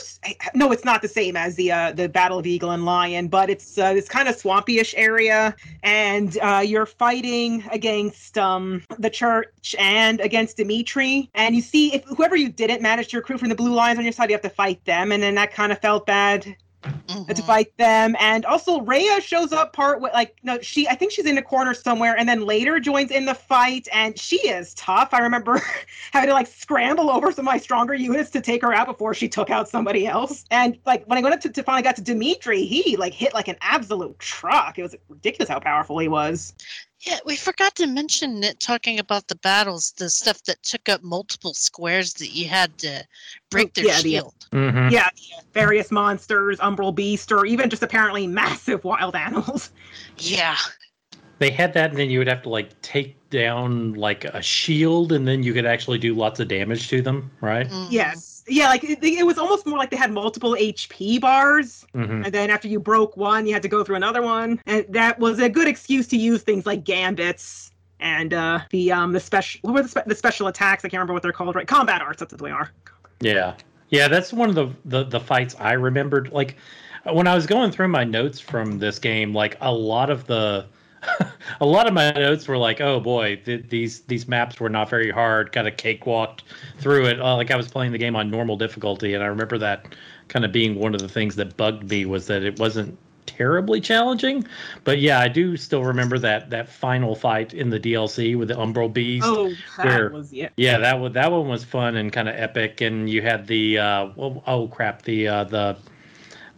no, it's not the same as the uh, the Battle of Eagle and Lion, but it's uh, this kind of swampy-ish area, and uh, you're fighting against um, the church and against Dimitri. And you see, if whoever you didn't manage to recruit from the Blue Lions on your side, you have to fight them, and then that kind of felt bad Mhm. to fight them. And also, Rhea shows up part with like no, she I think she's in a corner somewhere, and then later joins in the fight, and she is tough. I remember <laughs> having to like scramble over some of my stronger units to take her out before she took out somebody else. And like when I went up to, to finally got to Dimitri, he like hit like an absolute truck. It was ridiculous how powerful he was. Yeah, we forgot to mention it talking about the battles, the stuff that took up multiple squares that you had to break Oh, their yeah, the- shield. Mhm. Yeah, various monsters, umbral beast, or even just apparently <laughs> massive wild animals. Yeah. They had that, and then you would have to like take down like a shield, and then you could actually do lots of damage to them, right? mhm. Yes. Yeah, like it, it was almost more like they had multiple HP bars. hmm And then after you broke one, you had to go through another one. And that was a good excuse to use things like gambits and uh, the um the special what were the, spe- the special attacks? I can't remember what they're called. Right, combat arts. That's what they are. Yeah, yeah, that's one of the, the the fights I remembered. Like when I was going through my notes from this game, like a lot of the <laughs> a lot of my notes were like, "Oh boy, th- these these maps were not very hard." Kind of cakewalked through it. Uh, like I was playing the game on normal difficulty, and I remember that kind of being one of the things that bugged me was that it wasn't terribly challenging. But yeah, I do still remember that that final fight in the DLC with the Umbral Beast. Oh, that where- was yeah. Yeah, that one that one was fun and kind of epic, and you had the uh, well, oh crap, the uh, the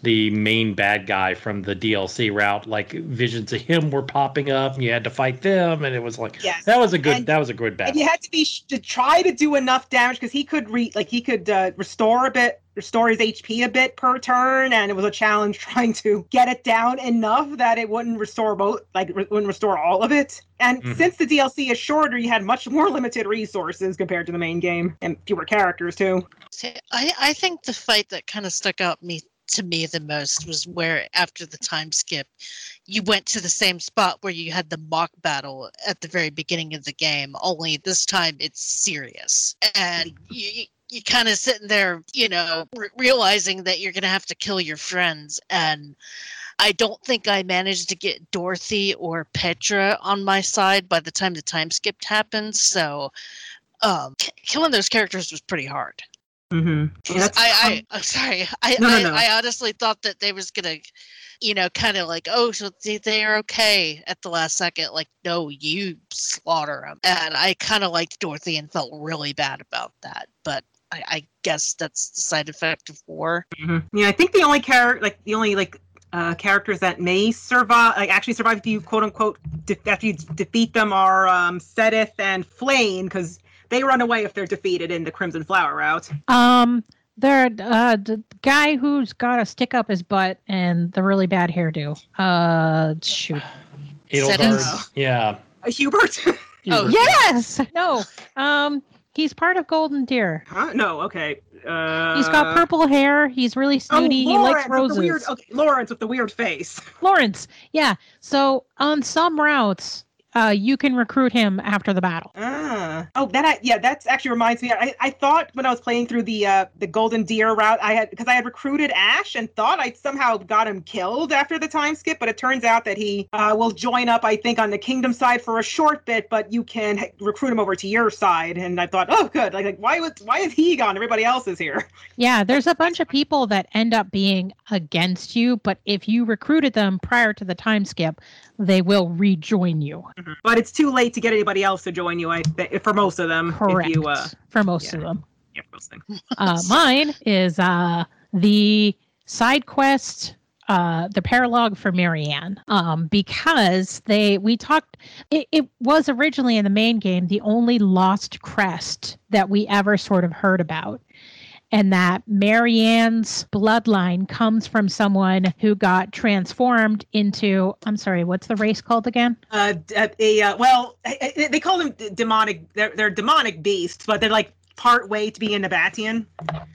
the main bad guy from the DLC route, like visions of him were popping up, and you had to fight them, and it was like Yes. that was a good And- that was a good And battle. you had to be sh- to try to do enough damage because he could re like he could uh, restore a bit restore his HP a bit per turn, and it was a challenge <laughs> trying to get it down enough that it wouldn't restore both, like re- wouldn't restore all of it. And Mhm. since the DLC is shorter, you had much <laughs> more limited resources compared to the main game, and fewer characters too. See, I, I think the fight that kind of stuck out me to me the most was where after the time skip you went to the same spot where you had the mock battle at the very beginning of the game only this time it's serious and you you- you kind of sitting there you know re- realizing that you're gonna have to kill your friends and I don't think I managed to get Dorothy or Petra on my side by the time the time skip happened. So, um, killing those characters was pretty hard. Mm-hmm. I, I, I'm sorry. I, No, no, I, no. I honestly thought that they was gonna, you know, kind of like, oh, so they, they are okay at the last second. Like, no, you slaughter them. And I kind of liked Dorothy and felt really bad about that. But I, I guess that's the side effect of war. Mm-hmm. Yeah, I think the only character, like the only like uh, characters that may survive, like actually survive if you quote unquote de- after you defeat them are um, Seteth and Flayn because they run away if they're defeated in the Crimson Flower route. Um, there, uh, the guy who's got a stick up his butt and the really bad hairdo. Uh, shoot. Edelgard, yeah. Uh, Hubert? <laughs> Oh, Yes. No. Um, he's part of Golden Deer. huh? No, okay. Uh, He's got purple hair. He's really Oh, snooty. he Lorenz likes with roses. the weird. Okay, Lorenz with the weird face. Lorenz. Yeah. So on some routes, uh, you can recruit him after the battle. Ah. Oh, that I, yeah, that's actually reminds me. I, I thought when I was playing through the uh, the Golden Deer route, I had because I had recruited Ash and thought I somehow got him killed after the time skip, but it turns out that he uh, will join up. I think on the Kingdom side for a short bit, but you can recruit him over to your side. And I thought, oh, good. Like, like why was why is he gone? Everybody else is here. <laughs> Yeah, there's a bunch of people that end up being against you, but if you recruited them prior to the time skip, they will rejoin you. But it's too late to get anybody else to join you. I think for most of them. Correct. If you, uh, for most of them. yeah, most things. <laughs> Uh, mine is uh, the side quest, uh, the paralog for Marianne, um, because they we talked. It, it was originally in the main game the only lost crest that we ever sort of heard about. And that Marianne's bloodline comes from someone who got transformed into, I'm sorry, what's the race called again? uh, uh, a uh, well, they call them demonic. They're they're demonic beasts, but they're like part way to be a Nabatean.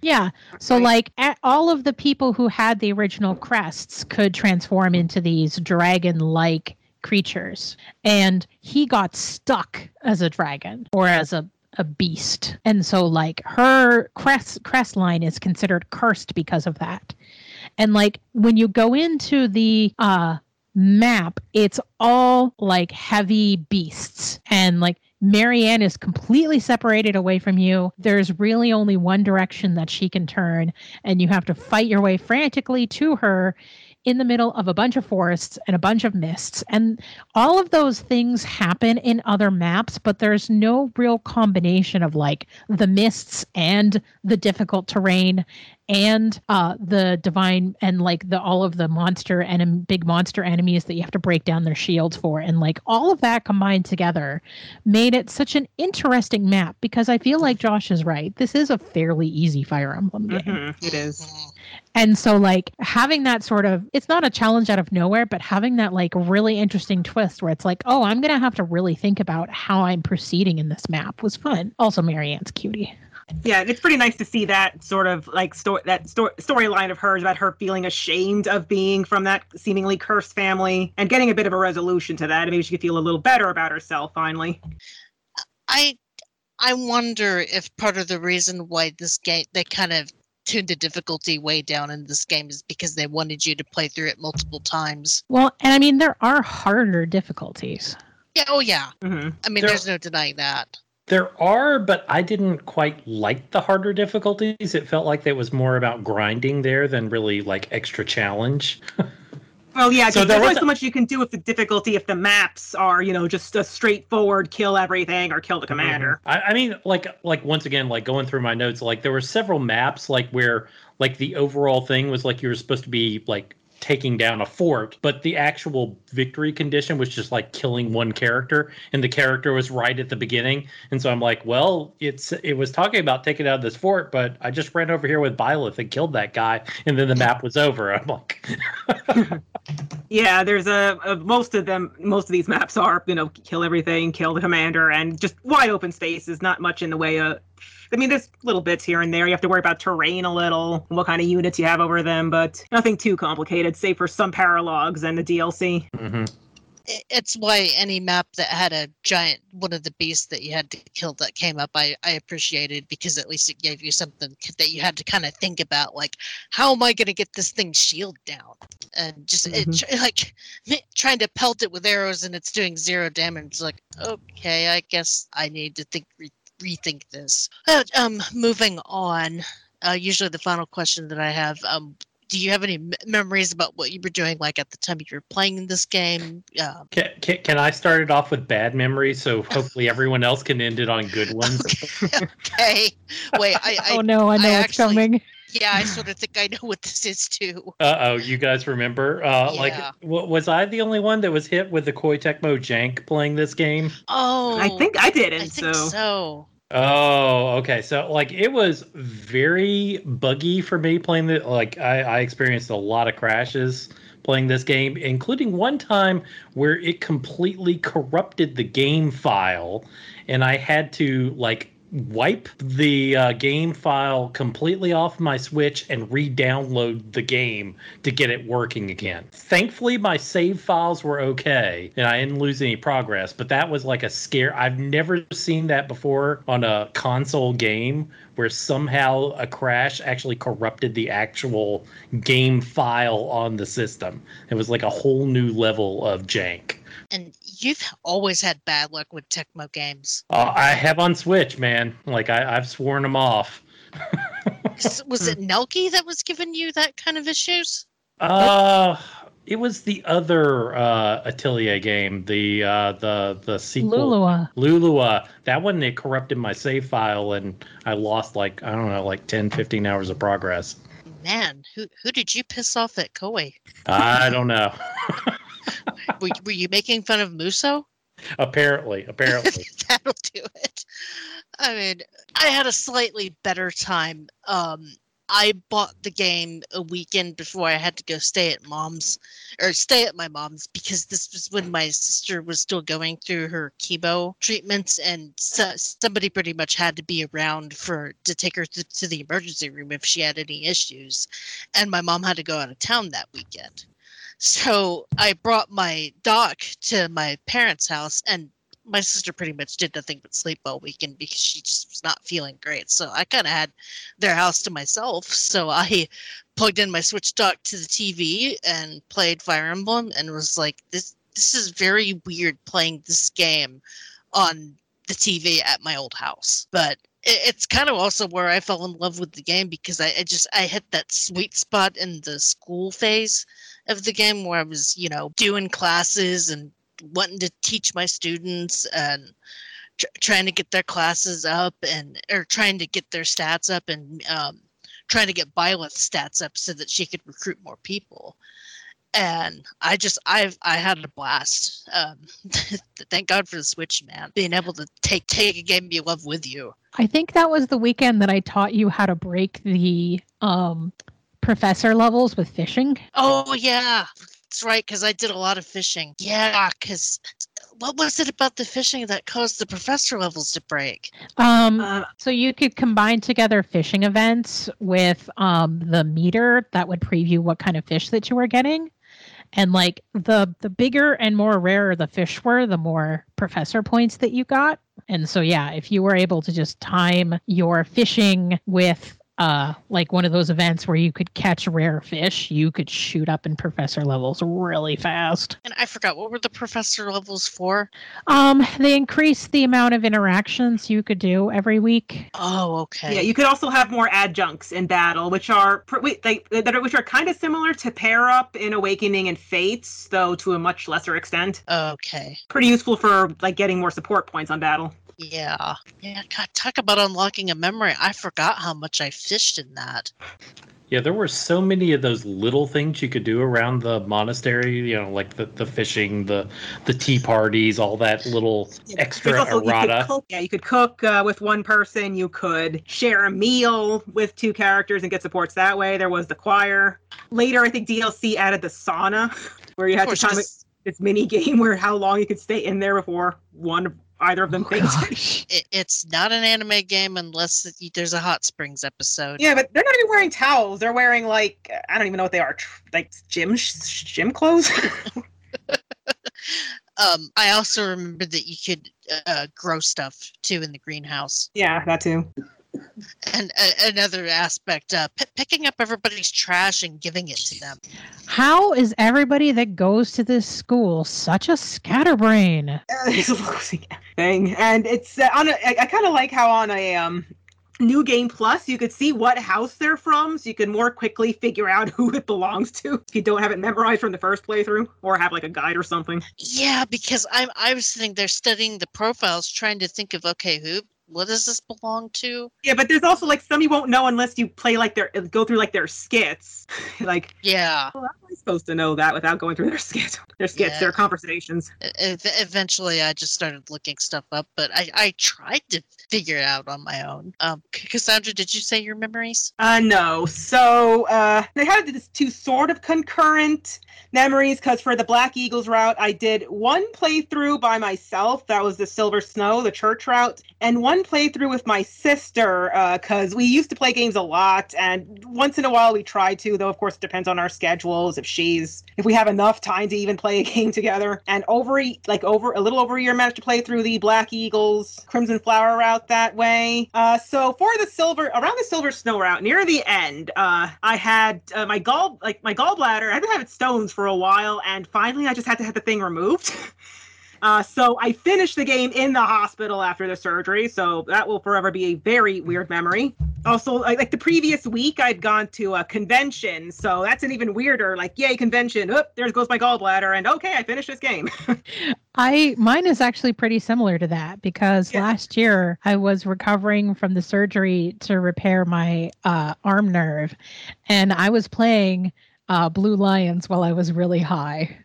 Yeah. So, Right. like, all of the people who had the original crests could transform into these dragon like creatures. And he got stuck as a dragon or as a, a beast. And so, like, her crest, crest line is considered cursed because of that. And, like, when you go into the, uh, map it's all like heavy beasts and like Marianne is completely separated away from you. There's really only one direction that she can turn, and you have to fight your way frantically to her in the middle of a bunch of forests and a bunch of mists. And all of those things happen in other maps, but there's no real combination of like the mists and the difficult terrain and uh the divine and like the all of the monster and big monster enemies that you have to break down their shields for and like all of that combined together made it such an interesting map because I feel like Josh is right. This is a fairly easy Fire Emblem game. Mhm, It is. And so like having that sort of it's not a challenge out of nowhere, but having that like really interesting twist where it's like, oh, I'm gonna have to really think about how I'm proceeding in this map was fun. Also Marianne's cutie. Yeah, it's pretty nice to see that sort of like story that sto- storyline of hers about her feeling ashamed of being from that seemingly cursed family and getting a bit of a resolution to that. And maybe she could feel a little better about herself finally. I I wonder if part of the reason why this game they kind of tuned the difficulty way down in this game is because they wanted you to play through it multiple times. Well, and I mean there are harder difficulties. Yeah, oh yeah. hmm I mean, There- there's no denying that. There are, but I didn't quite like the harder difficulties. It felt like it was more about grinding there than really like extra challenge. <laughs> Well, yeah, So there's only so much you can do with the difficulty if the maps are, you know, just a straightforward kill everything or kill the mm-hmm. commander. I, I mean, like, like once again, like going through my notes, like there were several maps, like where, like the overall thing was like you were supposed to be like taking down a fort, but the actual victory condition was just like killing one character, and the character was right at the beginning. And so I'm like, well, it's it was talking about taking out this fort, but I just ran over here with Byleth and killed that guy, and then the map was over. I'm like, <laughs> Yeah, there's a, a most of them. Most of these maps are you know kill everything, kill the commander, and just wide open spaces. Not much in the way of. I mean, there's little bits here and there. You have to worry about terrain a little, what kind of units you have over them, but nothing too complicated, save for some paralogs and the DLC. mhm. It's why any map that had a giant one of the beasts that you had to kill that came up, I, I appreciated because at least it gave you something that you had to kind of think about, like how am I going to get this thing's shield down, and just it, Mhm. tr- <laughs> like trying to pelt it with arrows and it's doing zero damage. Like okay, I guess I need to think re- rethink this. Uh, um, moving on. Uh, usually the final question that I have. Um, do you have any m- memories about what you were doing like at the time you were playing this game um, Can, can, can I start it off with bad memories so <laughs> hopefully everyone else can end it on good ones? okay <laughs> wait i, I <laughs> oh no, I know I it's actually- coming. Yeah i sort of think i know what this is too Uh oh, you guys remember? Uh, Like, w- was I the only one that was hit with the Koei Tecmo jank playing this game? oh I think I didn't. i think so. so, Oh, okay. So, like, it was very buggy for me playing the. Like, I, I experienced a lot of crashes playing this game, including one time where it completely corrupted the game file, and I had to like wipe the uh, game file completely off my Switch and re-download the game to get it working again. Thankfully, my save files were okay, and I didn't lose any progress. But that was like a scare. I've never seen that before on a console game where somehow a crash actually corrupted the actual game file on the system. It was like a whole new level of jank. and you've always had bad luck with tecmo games Uh, I have on Switch, man. Like I, I've sworn them off. <laughs> Was it Nelke that was giving you that kind of issues Uh, it was the other uh, Atelier game, the uh, the the sequel. Lulua. Lulua. That one it corrupted my save file and I lost like I don't know like 10 15 hours of progress. man who who did you piss off at koei I don't know. <laughs> <laughs> were, were you making fun of Musou apparently, apparently. <laughs> That'll do it. I mean, I had a slightly better time. Um, I bought the game a weekend before I had to go stay at mom's or stay at my mom's because this was when my sister was still going through her chemo treatments and so, somebody pretty much had to be around for to take her to, to the emergency room if she had any issues and my mom had to go out of town that weekend so I brought my dock to my parents' house, and my sister pretty much did nothing but sleep all weekend because she just was not feeling great. So I kind of had their house to myself. So <laughs> I plugged in my Switch dock to the TV and played Fire Emblem, and was like, "This this is very weird playing this game on the TV at my old house." But it's kind of also where I fell in love with the game because I, I just I hit that sweet spot in the school phase of the game where I was, you know, doing classes and wanting to teach my students and tr- trying to get their classes up and or trying to get their stats up and um, trying to get Byleth stats up so that she could recruit more people. And I just I've I had a blast. Um, <laughs> thank God for the Switch, man. Being able to take take a game you love with you. I think that was the weekend that I taught you how to break the um, professor levels with fishing. Oh yeah, that's right. Because I did a lot of fishing. Yeah, because what was it about the fishing that caused the professor levels to break? Um, Uh, so you could combine together fishing events with um, the meter that would preview what kind of fish that you were getting. And like the the bigger and more rare the fish were, the more professor points that you got. And so yeah, if you were able to just time your fishing with uh like one of those events where you could catch rare fish, you could shoot up in professor levels really fast. And I forgot what were the professor levels for? Um they increased the amount of interactions you could do every week. Oh, okay. Yeah, you could also have more adjuncts in battle, which are wait, they, that are, which are kind of similar to pair up in Awakening and Fates, though to a much lesser extent. Okay. Pretty useful for like getting more support points on battle. Yeah. Yeah. God, talk about unlocking a memory. I forgot how much I fished in that. Yeah, there were so many of those little things you could do around the monastery. You know, like the, the fishing, the the tea parties, all that little extra There's also- you could errata. cook- yeah, you could cook uh, with one person. You could share a meal with two characters and get supports that way. There was the choir. Later, I think DLC added the sauna, <laughs> where you Of had to course, time it, just- this mini <laughs> game where how long you could stay in there before one either of them Oh, fainted. <laughs> it, it's not an anime game unless it- there's a hot springs episode. Yeah, but they're not even wearing towels. They're wearing like I don't even know what they are, like gym gym clothes. <laughs> <laughs> Um, I also remember that you could uh, grow stuff too in the greenhouse. yeah, that too. And uh, another aspect, uh, p- picking up everybody's trash and giving it to them. How is everybody that goes to this school such a scatterbrain? Uh, <laughs> it's a losing thing, and it's uh, on. A, I, I kind of like how on a um, new game plus you could see what house they're from, so you can more quickly figure out who it belongs to if you don't have it memorized from the first playthrough, or have like a guide or something. Yeah, because I'm I was sitting there studying the profiles, trying to think of okay, who what does this belong to? Yeah, but there's also like some you won't know unless you play like their go through like their skits. <laughs> like, Yeah, well, how am I supposed to know that without going through their <laughs> skits? Their skits, Yeah. their conversations. eventually I just started looking stuff up, but I I tried to figure it out on my own. Um, Cassandra, did you say your memories? Uh, no. So uh, they had this two sort of concurrent memories because for the Black Eagles route, I did one playthrough by myself. That was the Silver Snow, the church route, and one playthrough with my sister because we used to play games a lot. And once in a while we try to, though of course it depends on our schedules. If she's, if we have enough time to even play a <laughs> game together. And over like over a little over a year, managed to play through the Black Eagles Crimson Flower route that way. Uh, so for the silver around the Silver Snow route near the end, uh, I had uh, my gall like my gallbladder. I had to have it stones for a while, and finally I just had to have the thing removed. <laughs> Uh, so I finished the game in the hospital after the surgery, so that will forever be a very weird memory. Also, like, like the previous week, I'd gone to a convention, so that's an even weirder. Like, yay, convention! Oop, there goes my gallbladder, and okay, I finished this game. <laughs> I mine is actually pretty similar to that because Yeah. last year I was recovering from the surgery to repair my uh, arm nerve, and I was playing uh, Blue Lions while I was really high.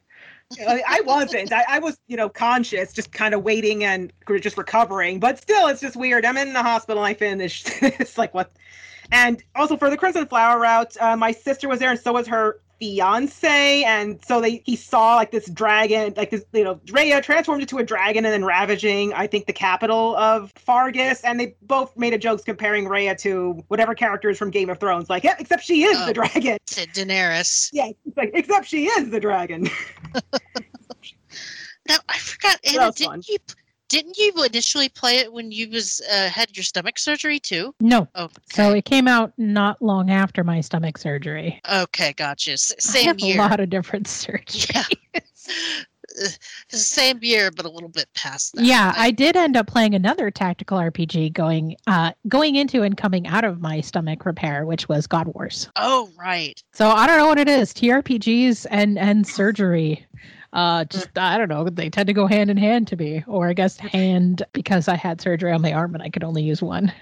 I I wasn't. I, I was, you know, conscious, just kind of waiting and just recovering. But still, it's just weird. I'm in the hospital. I finished. <laughs> it's like what? And also for the Crimson Flower route, uh, my sister was there, and so was her fiance. And so they he saw like this dragon, like this, you know, Rhea transformed into a dragon and then ravaging, I think, the capital of Faerghus. And they both made a jokes comparing Rhea to whatever characters from Game of Thrones. Like, yeah, except she is Oh. the dragon. To Daenerys. Yeah, it's like except she is the dragon. <laughs> <laughs> Now I forgot, Anna. Didn't fun. you didn't you initially play it when you was uh, had your stomach surgery too? No, Oh, so it came out not long after my stomach surgery. okay, gotcha. S- I same have year. a lot of different <laughs> surgeries. Yeah. <laughs> Uh, Same year, but a little bit past that. Yeah, I did end up playing another tactical RPG going uh going into and coming out of my stomach repair, which was God Wars. Oh, right. So I don't know what it is. TRPGs and and surgery. Uh just I don't know, they tend to go hand in hand to me. Or I guess hand because I had surgery on my arm and I could only use one.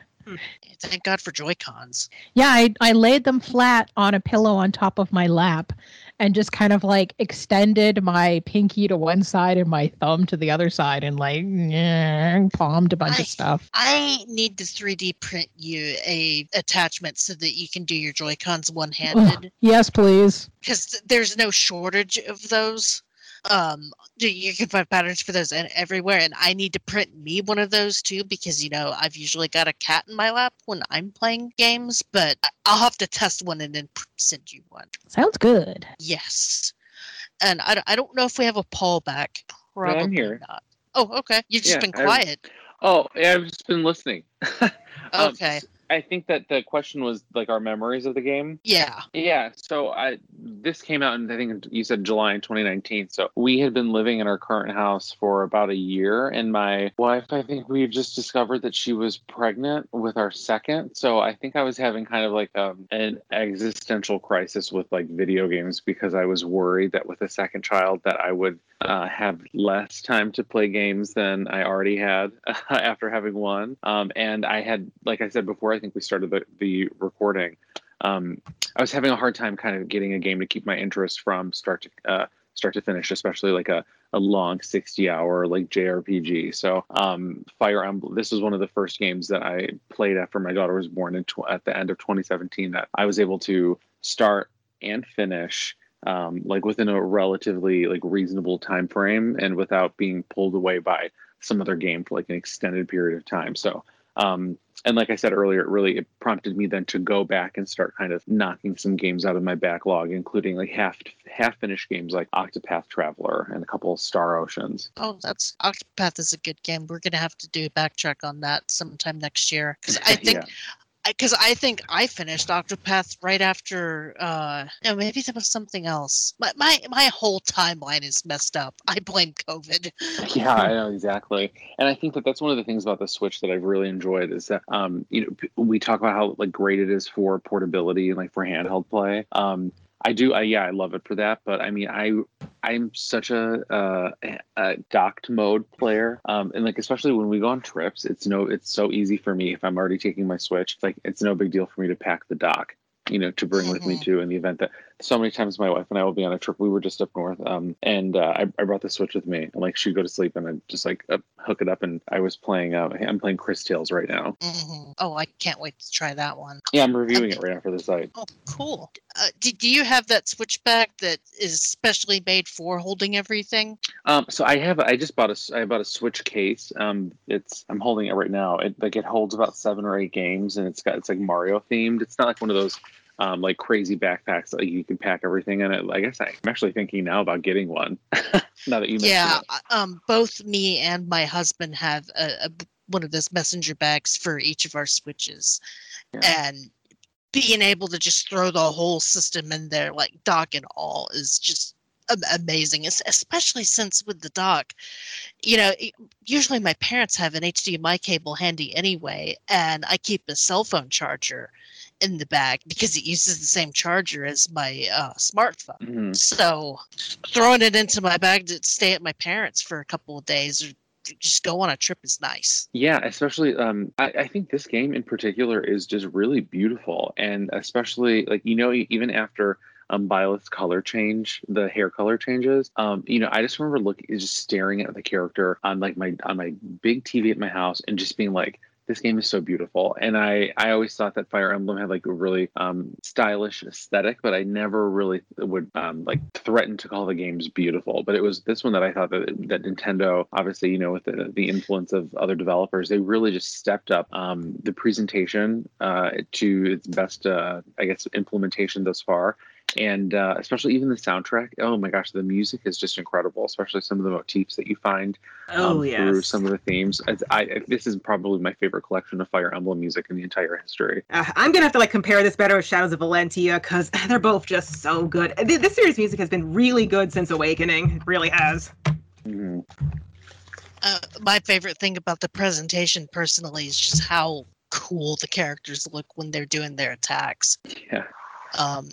Thank God for Joy Cons. Yeah, I, I laid them flat on a pillow on top of my lap and just kind of like extended my pinky to one side and my thumb to the other side and like <laughs> palmed a bunch I- of stuff. I need to 3D print you a attachment so that you can do your Joy Cons one handed Yes, please. because there's no shortage of those. Um, you- you can find patterns for those and everywhere, and I need to print me one of those too because you know I've usually got a cat in my lap when I'm playing games, but I- I'll have to test one and then send you one. Sounds good. Yes, and I, don't- I don't know if we have a Paul back. Probably I'm here. not. Oh, okay. You've just Yeah, been I- quiet. Oh, yeah, I've just been listening. <laughs> Um, Okay. I think that the question was like our memories of the game. Yeah. Yeah, so I this came out in I think you said July in 2019. So we had been living in our current house for about a year, and my wife, I think we just discovered that she was pregnant with our second. So I think I was having kind of like um, an existential crisis with like video games because I was worried that with a second child that I would uh, have less time to play games than I already had <laughs> after having one. Um, and I had, like I said before, I think we started the, the recording. um, I was having a hard time kind of getting a game to keep my interest from start to uh, start to finish, especially like a a long 60 hour like JRPG. So, um, Fire Emblem, this was one of the first games that I played after my daughter was born in tw- at the end of 2017 that I was able to start and finish um, like within a relatively like reasonable time frame and without being pulled away by some other game for like an extended period of time. So, um, and like I said earlier, it really it prompted me then to go back and start kind of knocking some games out of my backlog, including like half half finished games like Octopath Traveler and a couple of Star Oceans. Oh, that's Octopath is a good game. We're gonna have to do a backtrack on that sometime next year because I <laughs> think Yeah. Because I think I finished Octopath right after. uh No, maybe there was something else. My my my whole timeline is messed up. I blame COVID. <laughs> yeah i know exactly and i think that that's one of the things about the switch that i've really enjoyed is that um you know we talk about how like great it is for portability and like for handheld play um i do I, yeah i love it for that but i mean i i'm such a, uh, a docked mode player um and like especially when we go on trips it's no it's so easy for me if i'm already taking my switch It's like it's no big deal for me to pack the dock you know to bring with me Mhm. too in the event that so many times my wife and I will be on a trip. We were just up north, um, and uh, I, I brought the Switch with me. And like she'd go to sleep, and I'd just like uh, hook it up, and I was playing. Uh, I'm playing Cris Tales right now. Mhm. Oh, I can't wait to try that one. Yeah, I'm reviewing it right now for the site. Oh, cool. Uh, do, do you have that switch switchback that is specially made for holding everything? Um, so I have I just bought a. I bought a Switch case. Um, it's I'm holding it right now. It like it holds about seven or eight games, and it's got it's like Mario themed. It's not like one of those. Um, like crazy backpacks that like, you can pack everything in it. I guess I'm actually thinking now about getting one. <laughs> now that you Yeah, it. uh, um, both me and my husband have a, a one of those messenger bags for each of our switches, Yeah. and being able to just throw the whole system in there, like dock and all, is just amazing. Especially since with the dock, you know, usually my parents have an HDMI cable handy anyway, and I keep a cell phone charger in the bag because it uses the same charger as my uh, smartphone. Mhm. So throwing it into my bag to stay at my parents for a couple of days or just go on a trip is nice. Yeah, especially um I, I think this game in particular is just really beautiful and especially like you know even after um Byleth's color change, the hair color changes. Um, you know, I just remember looking just staring at the character on like my on my big TV at my house and just being like this game is so beautiful. And I, I always thought that fire emblem had like a really um, stylish aesthetic but i never really would um, like threaten to call the games beautiful. But it was this one that i thought that, that nintendo obviously you know with the, the influence of other developers they really just stepped up um, the presentation uh, to its best uh, i guess implementation thus far and uh, especially even the soundtrack oh my gosh the music is just incredible especially some of the motifs that you find Oh um, yes. through some of the themes. As I, this is probably my favorite collection of Fire Emblem music in the entire history. Uh, I'm gonna have to like compare this better with Shadows of Valentia because <laughs> they're both just so good. This series music has been really good since Awakening. It really has. Mhm. Uh, my favorite thing about the presentation personally is just how cool the characters look when they're doing their attacks. Yeah. Um,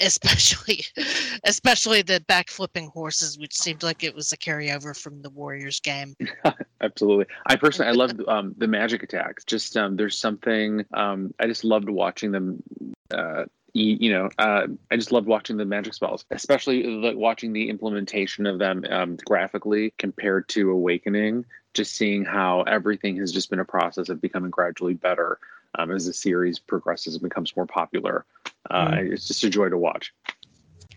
especially, <laughs> especially the backflipping horses, which seemed like it was a carryover from the Warriors game. <laughs> Absolutely. I personally, I <laughs> love um, the magic attacks. Just um, there's something um, I just loved watching them. Uh, you, you know, uh, I just loved watching the magic spells, especially like watching the implementation of them um, graphically compared to Awakening. Just seeing how everything has just been a process of becoming gradually better um, as the series progresses and becomes more popular. Uh, It's just a joy to watch.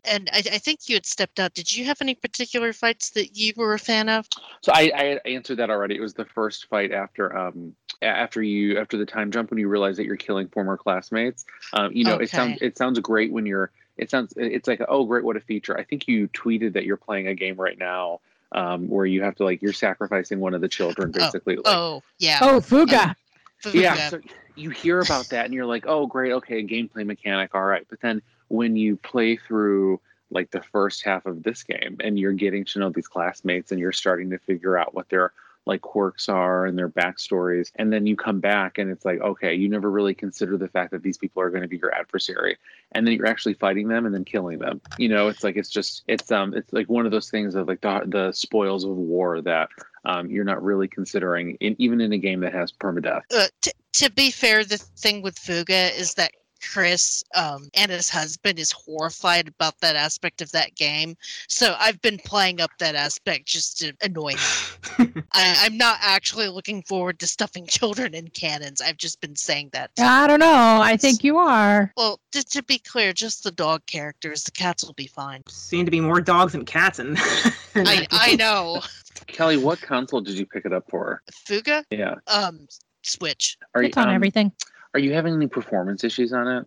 And I, I think you had stepped out. Did you have any particular fights that you were a fan of? So I, I answered that already. It was the first fight after um after you after the time jump when you realize that you're killing former classmates. Um, you know, it sounds it sounds great when you're it sounds it's like oh great what a feature. I think you tweeted that you're playing a game right now um where you have to like you're sacrificing one of the children Oh, basically. like, Oh, yeah. Oh, Fuga. yeah Fuga. so you hear about that and you're like oh great okay gameplay mechanic all right. But then when you play through like the first half of this game and you're getting to know these classmates and you're starting to figure out what their like quirks are and their backstories and then you come back and it's like okay you never really consider the fact that these people are going to be your adversary and then you're actually fighting them and then killing them. You know it's like it's just it's um it's like one of those things of like the the spoils of war that um, you're not really considering in, even in a game that has permadeath. Uh, t- to be fair, the thing with Fuga is that Chris, um, his husband, is horrified about that aspect of that game. So I've been playing up that aspect just to annoy him. <laughs> I, I'm not actually looking forward to stuffing <laughs> children in cannons. I've just been saying that. I don't know. I think you are. Well, to, to be clear, just the dog characters. The cats will be fine. Seem to be more dogs than cats in. in <laughs> I, I know. Kelly, what console did you pick it up for? Fuga, Yeah. um, Switch. Are you It's on um, everything. Are you having any performance issues on it?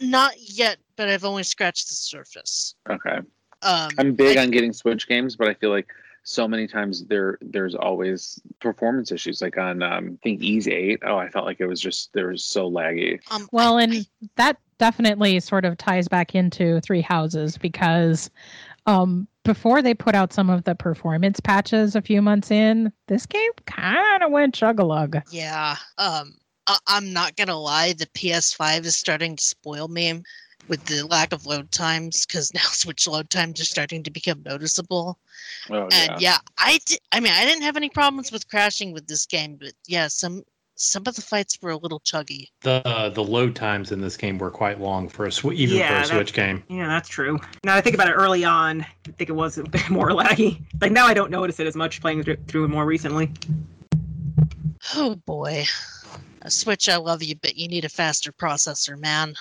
Not yet, but I've only scratched the surface. Okay. Um, I'm big I- on getting Switch games, but I feel like so many times there there's always performance issues. Like on um, I think Ys Eight. Oh, I felt like it was just there was so laggy. um, Well, and that definitely sort of ties back into Three Houses because um, before they put out some of the performance patches a few months in, this game kind of went chug a lug. Yeah. Um, I- I'm not gonna lie. The PS5 is starting to spoil me with the lack of load times because <laughs> now Switch load times are starting to become noticeable. Oh And yeah. yeah, I did. I mean, I didn't have any problems with crashing with this game, but yeah, some some of the fights were a little chuggy. The uh, the load times in this game were quite long for a sw- even Yeah, for a Switch game. Yeah, that's true. Now I think about it early on, I think it was a bit <laughs> more laggy. Like now I don't notice it as much playing through through it more recently. Oh boy, a Switch, I love you, but you need a faster processor, man.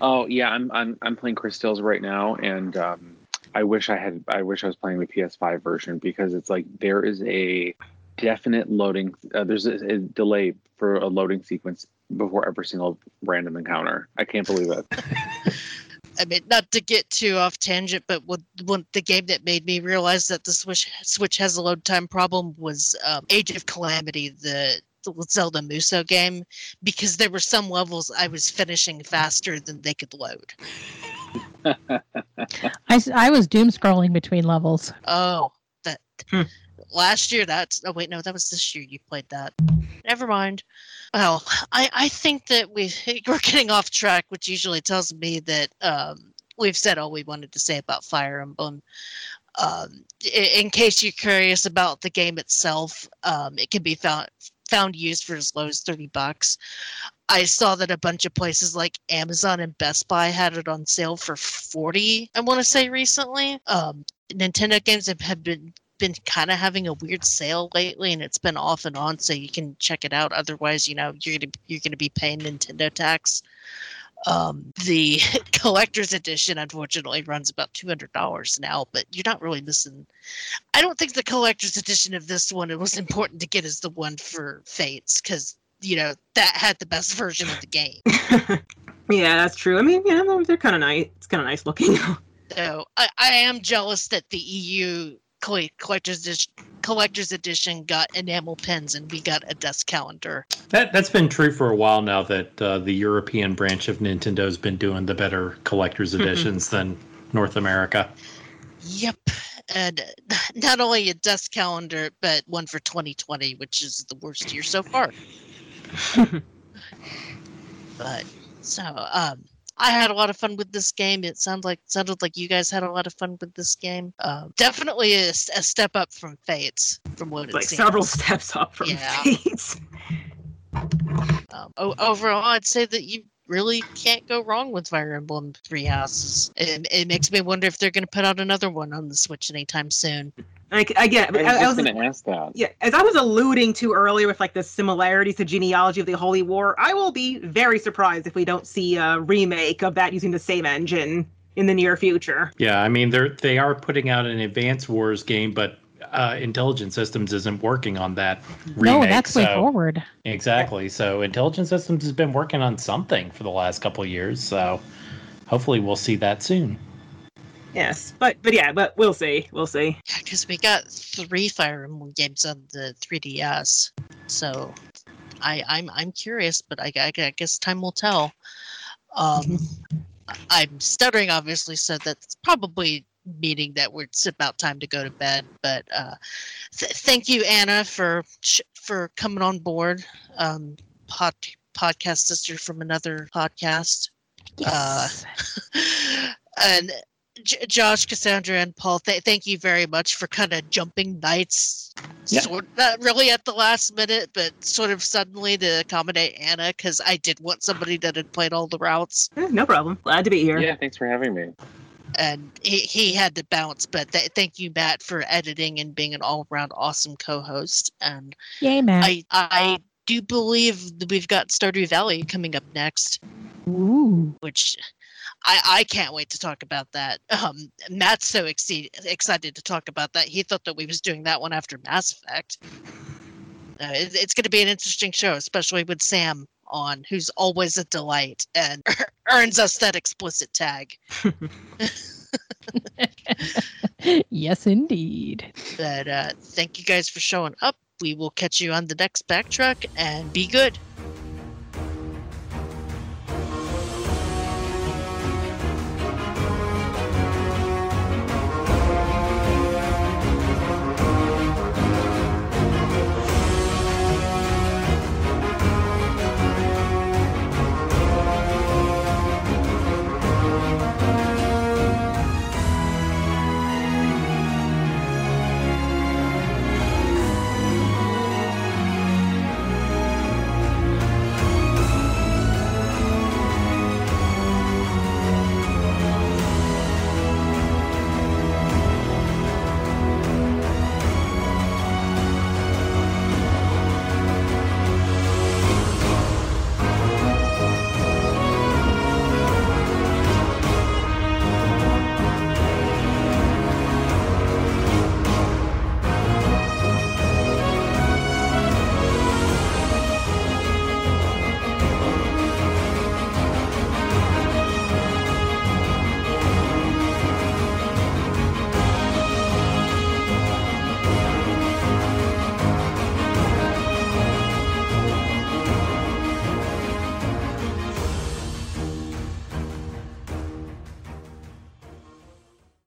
Oh yeah. I'm I'm I'm playing Cris Tales right now, and um, I wish I had. I wish I was playing the PS5 version because it's like there is a definite loading. Uh, there's a, a delay for a loading sequence before every single random encounter. I can't believe it. <laughs> I mean, not to get too off tangent, but what, one the game that made me realize that the Switch Switch has a load time problem was um, Age of Calamity, the, the Zelda Musou game, because there were some levels I was finishing faster than they could load. <laughs> I, I was doom scrolling between levels. Oh, that Hmm. Last year. That's oh wait, no, that was this year. You played that. Never mind. Well, I I think that we <laughs> we're getting off track, which usually tells me that um, we've said all we wanted to say about Fire Emblem. Um, i- in case you're curious about the game itself, um, it can be found found used for as low as 30 bucks. I saw that a bunch of places like Amazon and Best Buy had it on sale for 40, I want to say recently. Um, Nintendo games have, have been been kind of having a weird sale lately and it's been off and on so you can check it out otherwise you know you're gonna you're gonna be paying nintendo tax um, the <laughs> collector's edition unfortunately runs about $200 now but you're not really missing i don't think the collector's edition of this one it was important to get is the one for fates because you know that had the best version of the game <laughs> yeah, that's true. I mean, yeah, they're- they're kind of nice. It's kind of nice looking. So I, I am jealous that the EU collector's edition, collector's edition got enamel pins and we got a desk calendar. That that's been true for a while now. That uh, the European branch of Nintendo's been doing the better collector's editions than North America. Yep. And <laughs> not only a desk calendar, but one for 2020, which is the worst year so far. <laughs> But so um I had a lot of fun with this game. It sounded like sounded like you guys had a lot of fun with this game. Um, definitely a step up from Fates, from what it like seems. several <laughs> steps up from Yeah. Fates. Um, overall, I'd say that you really can't go wrong with Fire Emblem Three Houses. It, it makes me wonder if they're going to put out another one on the Switch anytime soon. Like I get, I was I, I was, gonna ask that. yeah, as I was alluding to earlier with like the similarities to genealogy of the Holy War, I will be very surprised if we don't see a remake of that using the same engine in the near future. Yeah, I mean they're they are putting out an Advance Wars game, but uh, Intelligent Systems isn't working on that remake. no, that's WayForward. Exactly. So Intelligent Systems has been working on something for the last couple of years. So hopefully we'll see that soon. Yes, but but yeah, but we'll see, we'll see. Yeah, because we got three Fire Emblem games on the 3DS, so I I'm I'm curious, but I, I, I guess time will tell. Um, I'm stuttering, obviously, so that's probably meaning that we're it's about time to go to bed. But uh, th- thank you, Anna, for sh- for coming on board. Um, pod, podcast sister from another podcast. Uh, <laughs> and J- Josh, Cassandra, and Paul, th- thank you very much for kind of jumping nights, Yeah. sort not really at the last minute, but sort of suddenly to accommodate Anna because I did want somebody that had played all the routes, Eh, no problem. Glad to be here. Yeah, thanks for having me. And he, he had to bounce. But th- thank you, Matt, for editing and being an all-around awesome co-host. And Yay, Matt. I I do believe that we've got Stardew Valley coming up next. Ooh. which I, I can't wait to talk about that. Um, Matt's so exce- excited to talk about that. He thought that we was doing that one after Mass Effect. Uh, it, it's going to be an interesting show, especially with Sam on, who's always a delight and <laughs> earns us that explicit tag. <laughs> yes, indeed. But uh, thank you guys for showing up. We will catch you on the next backtrack and be good.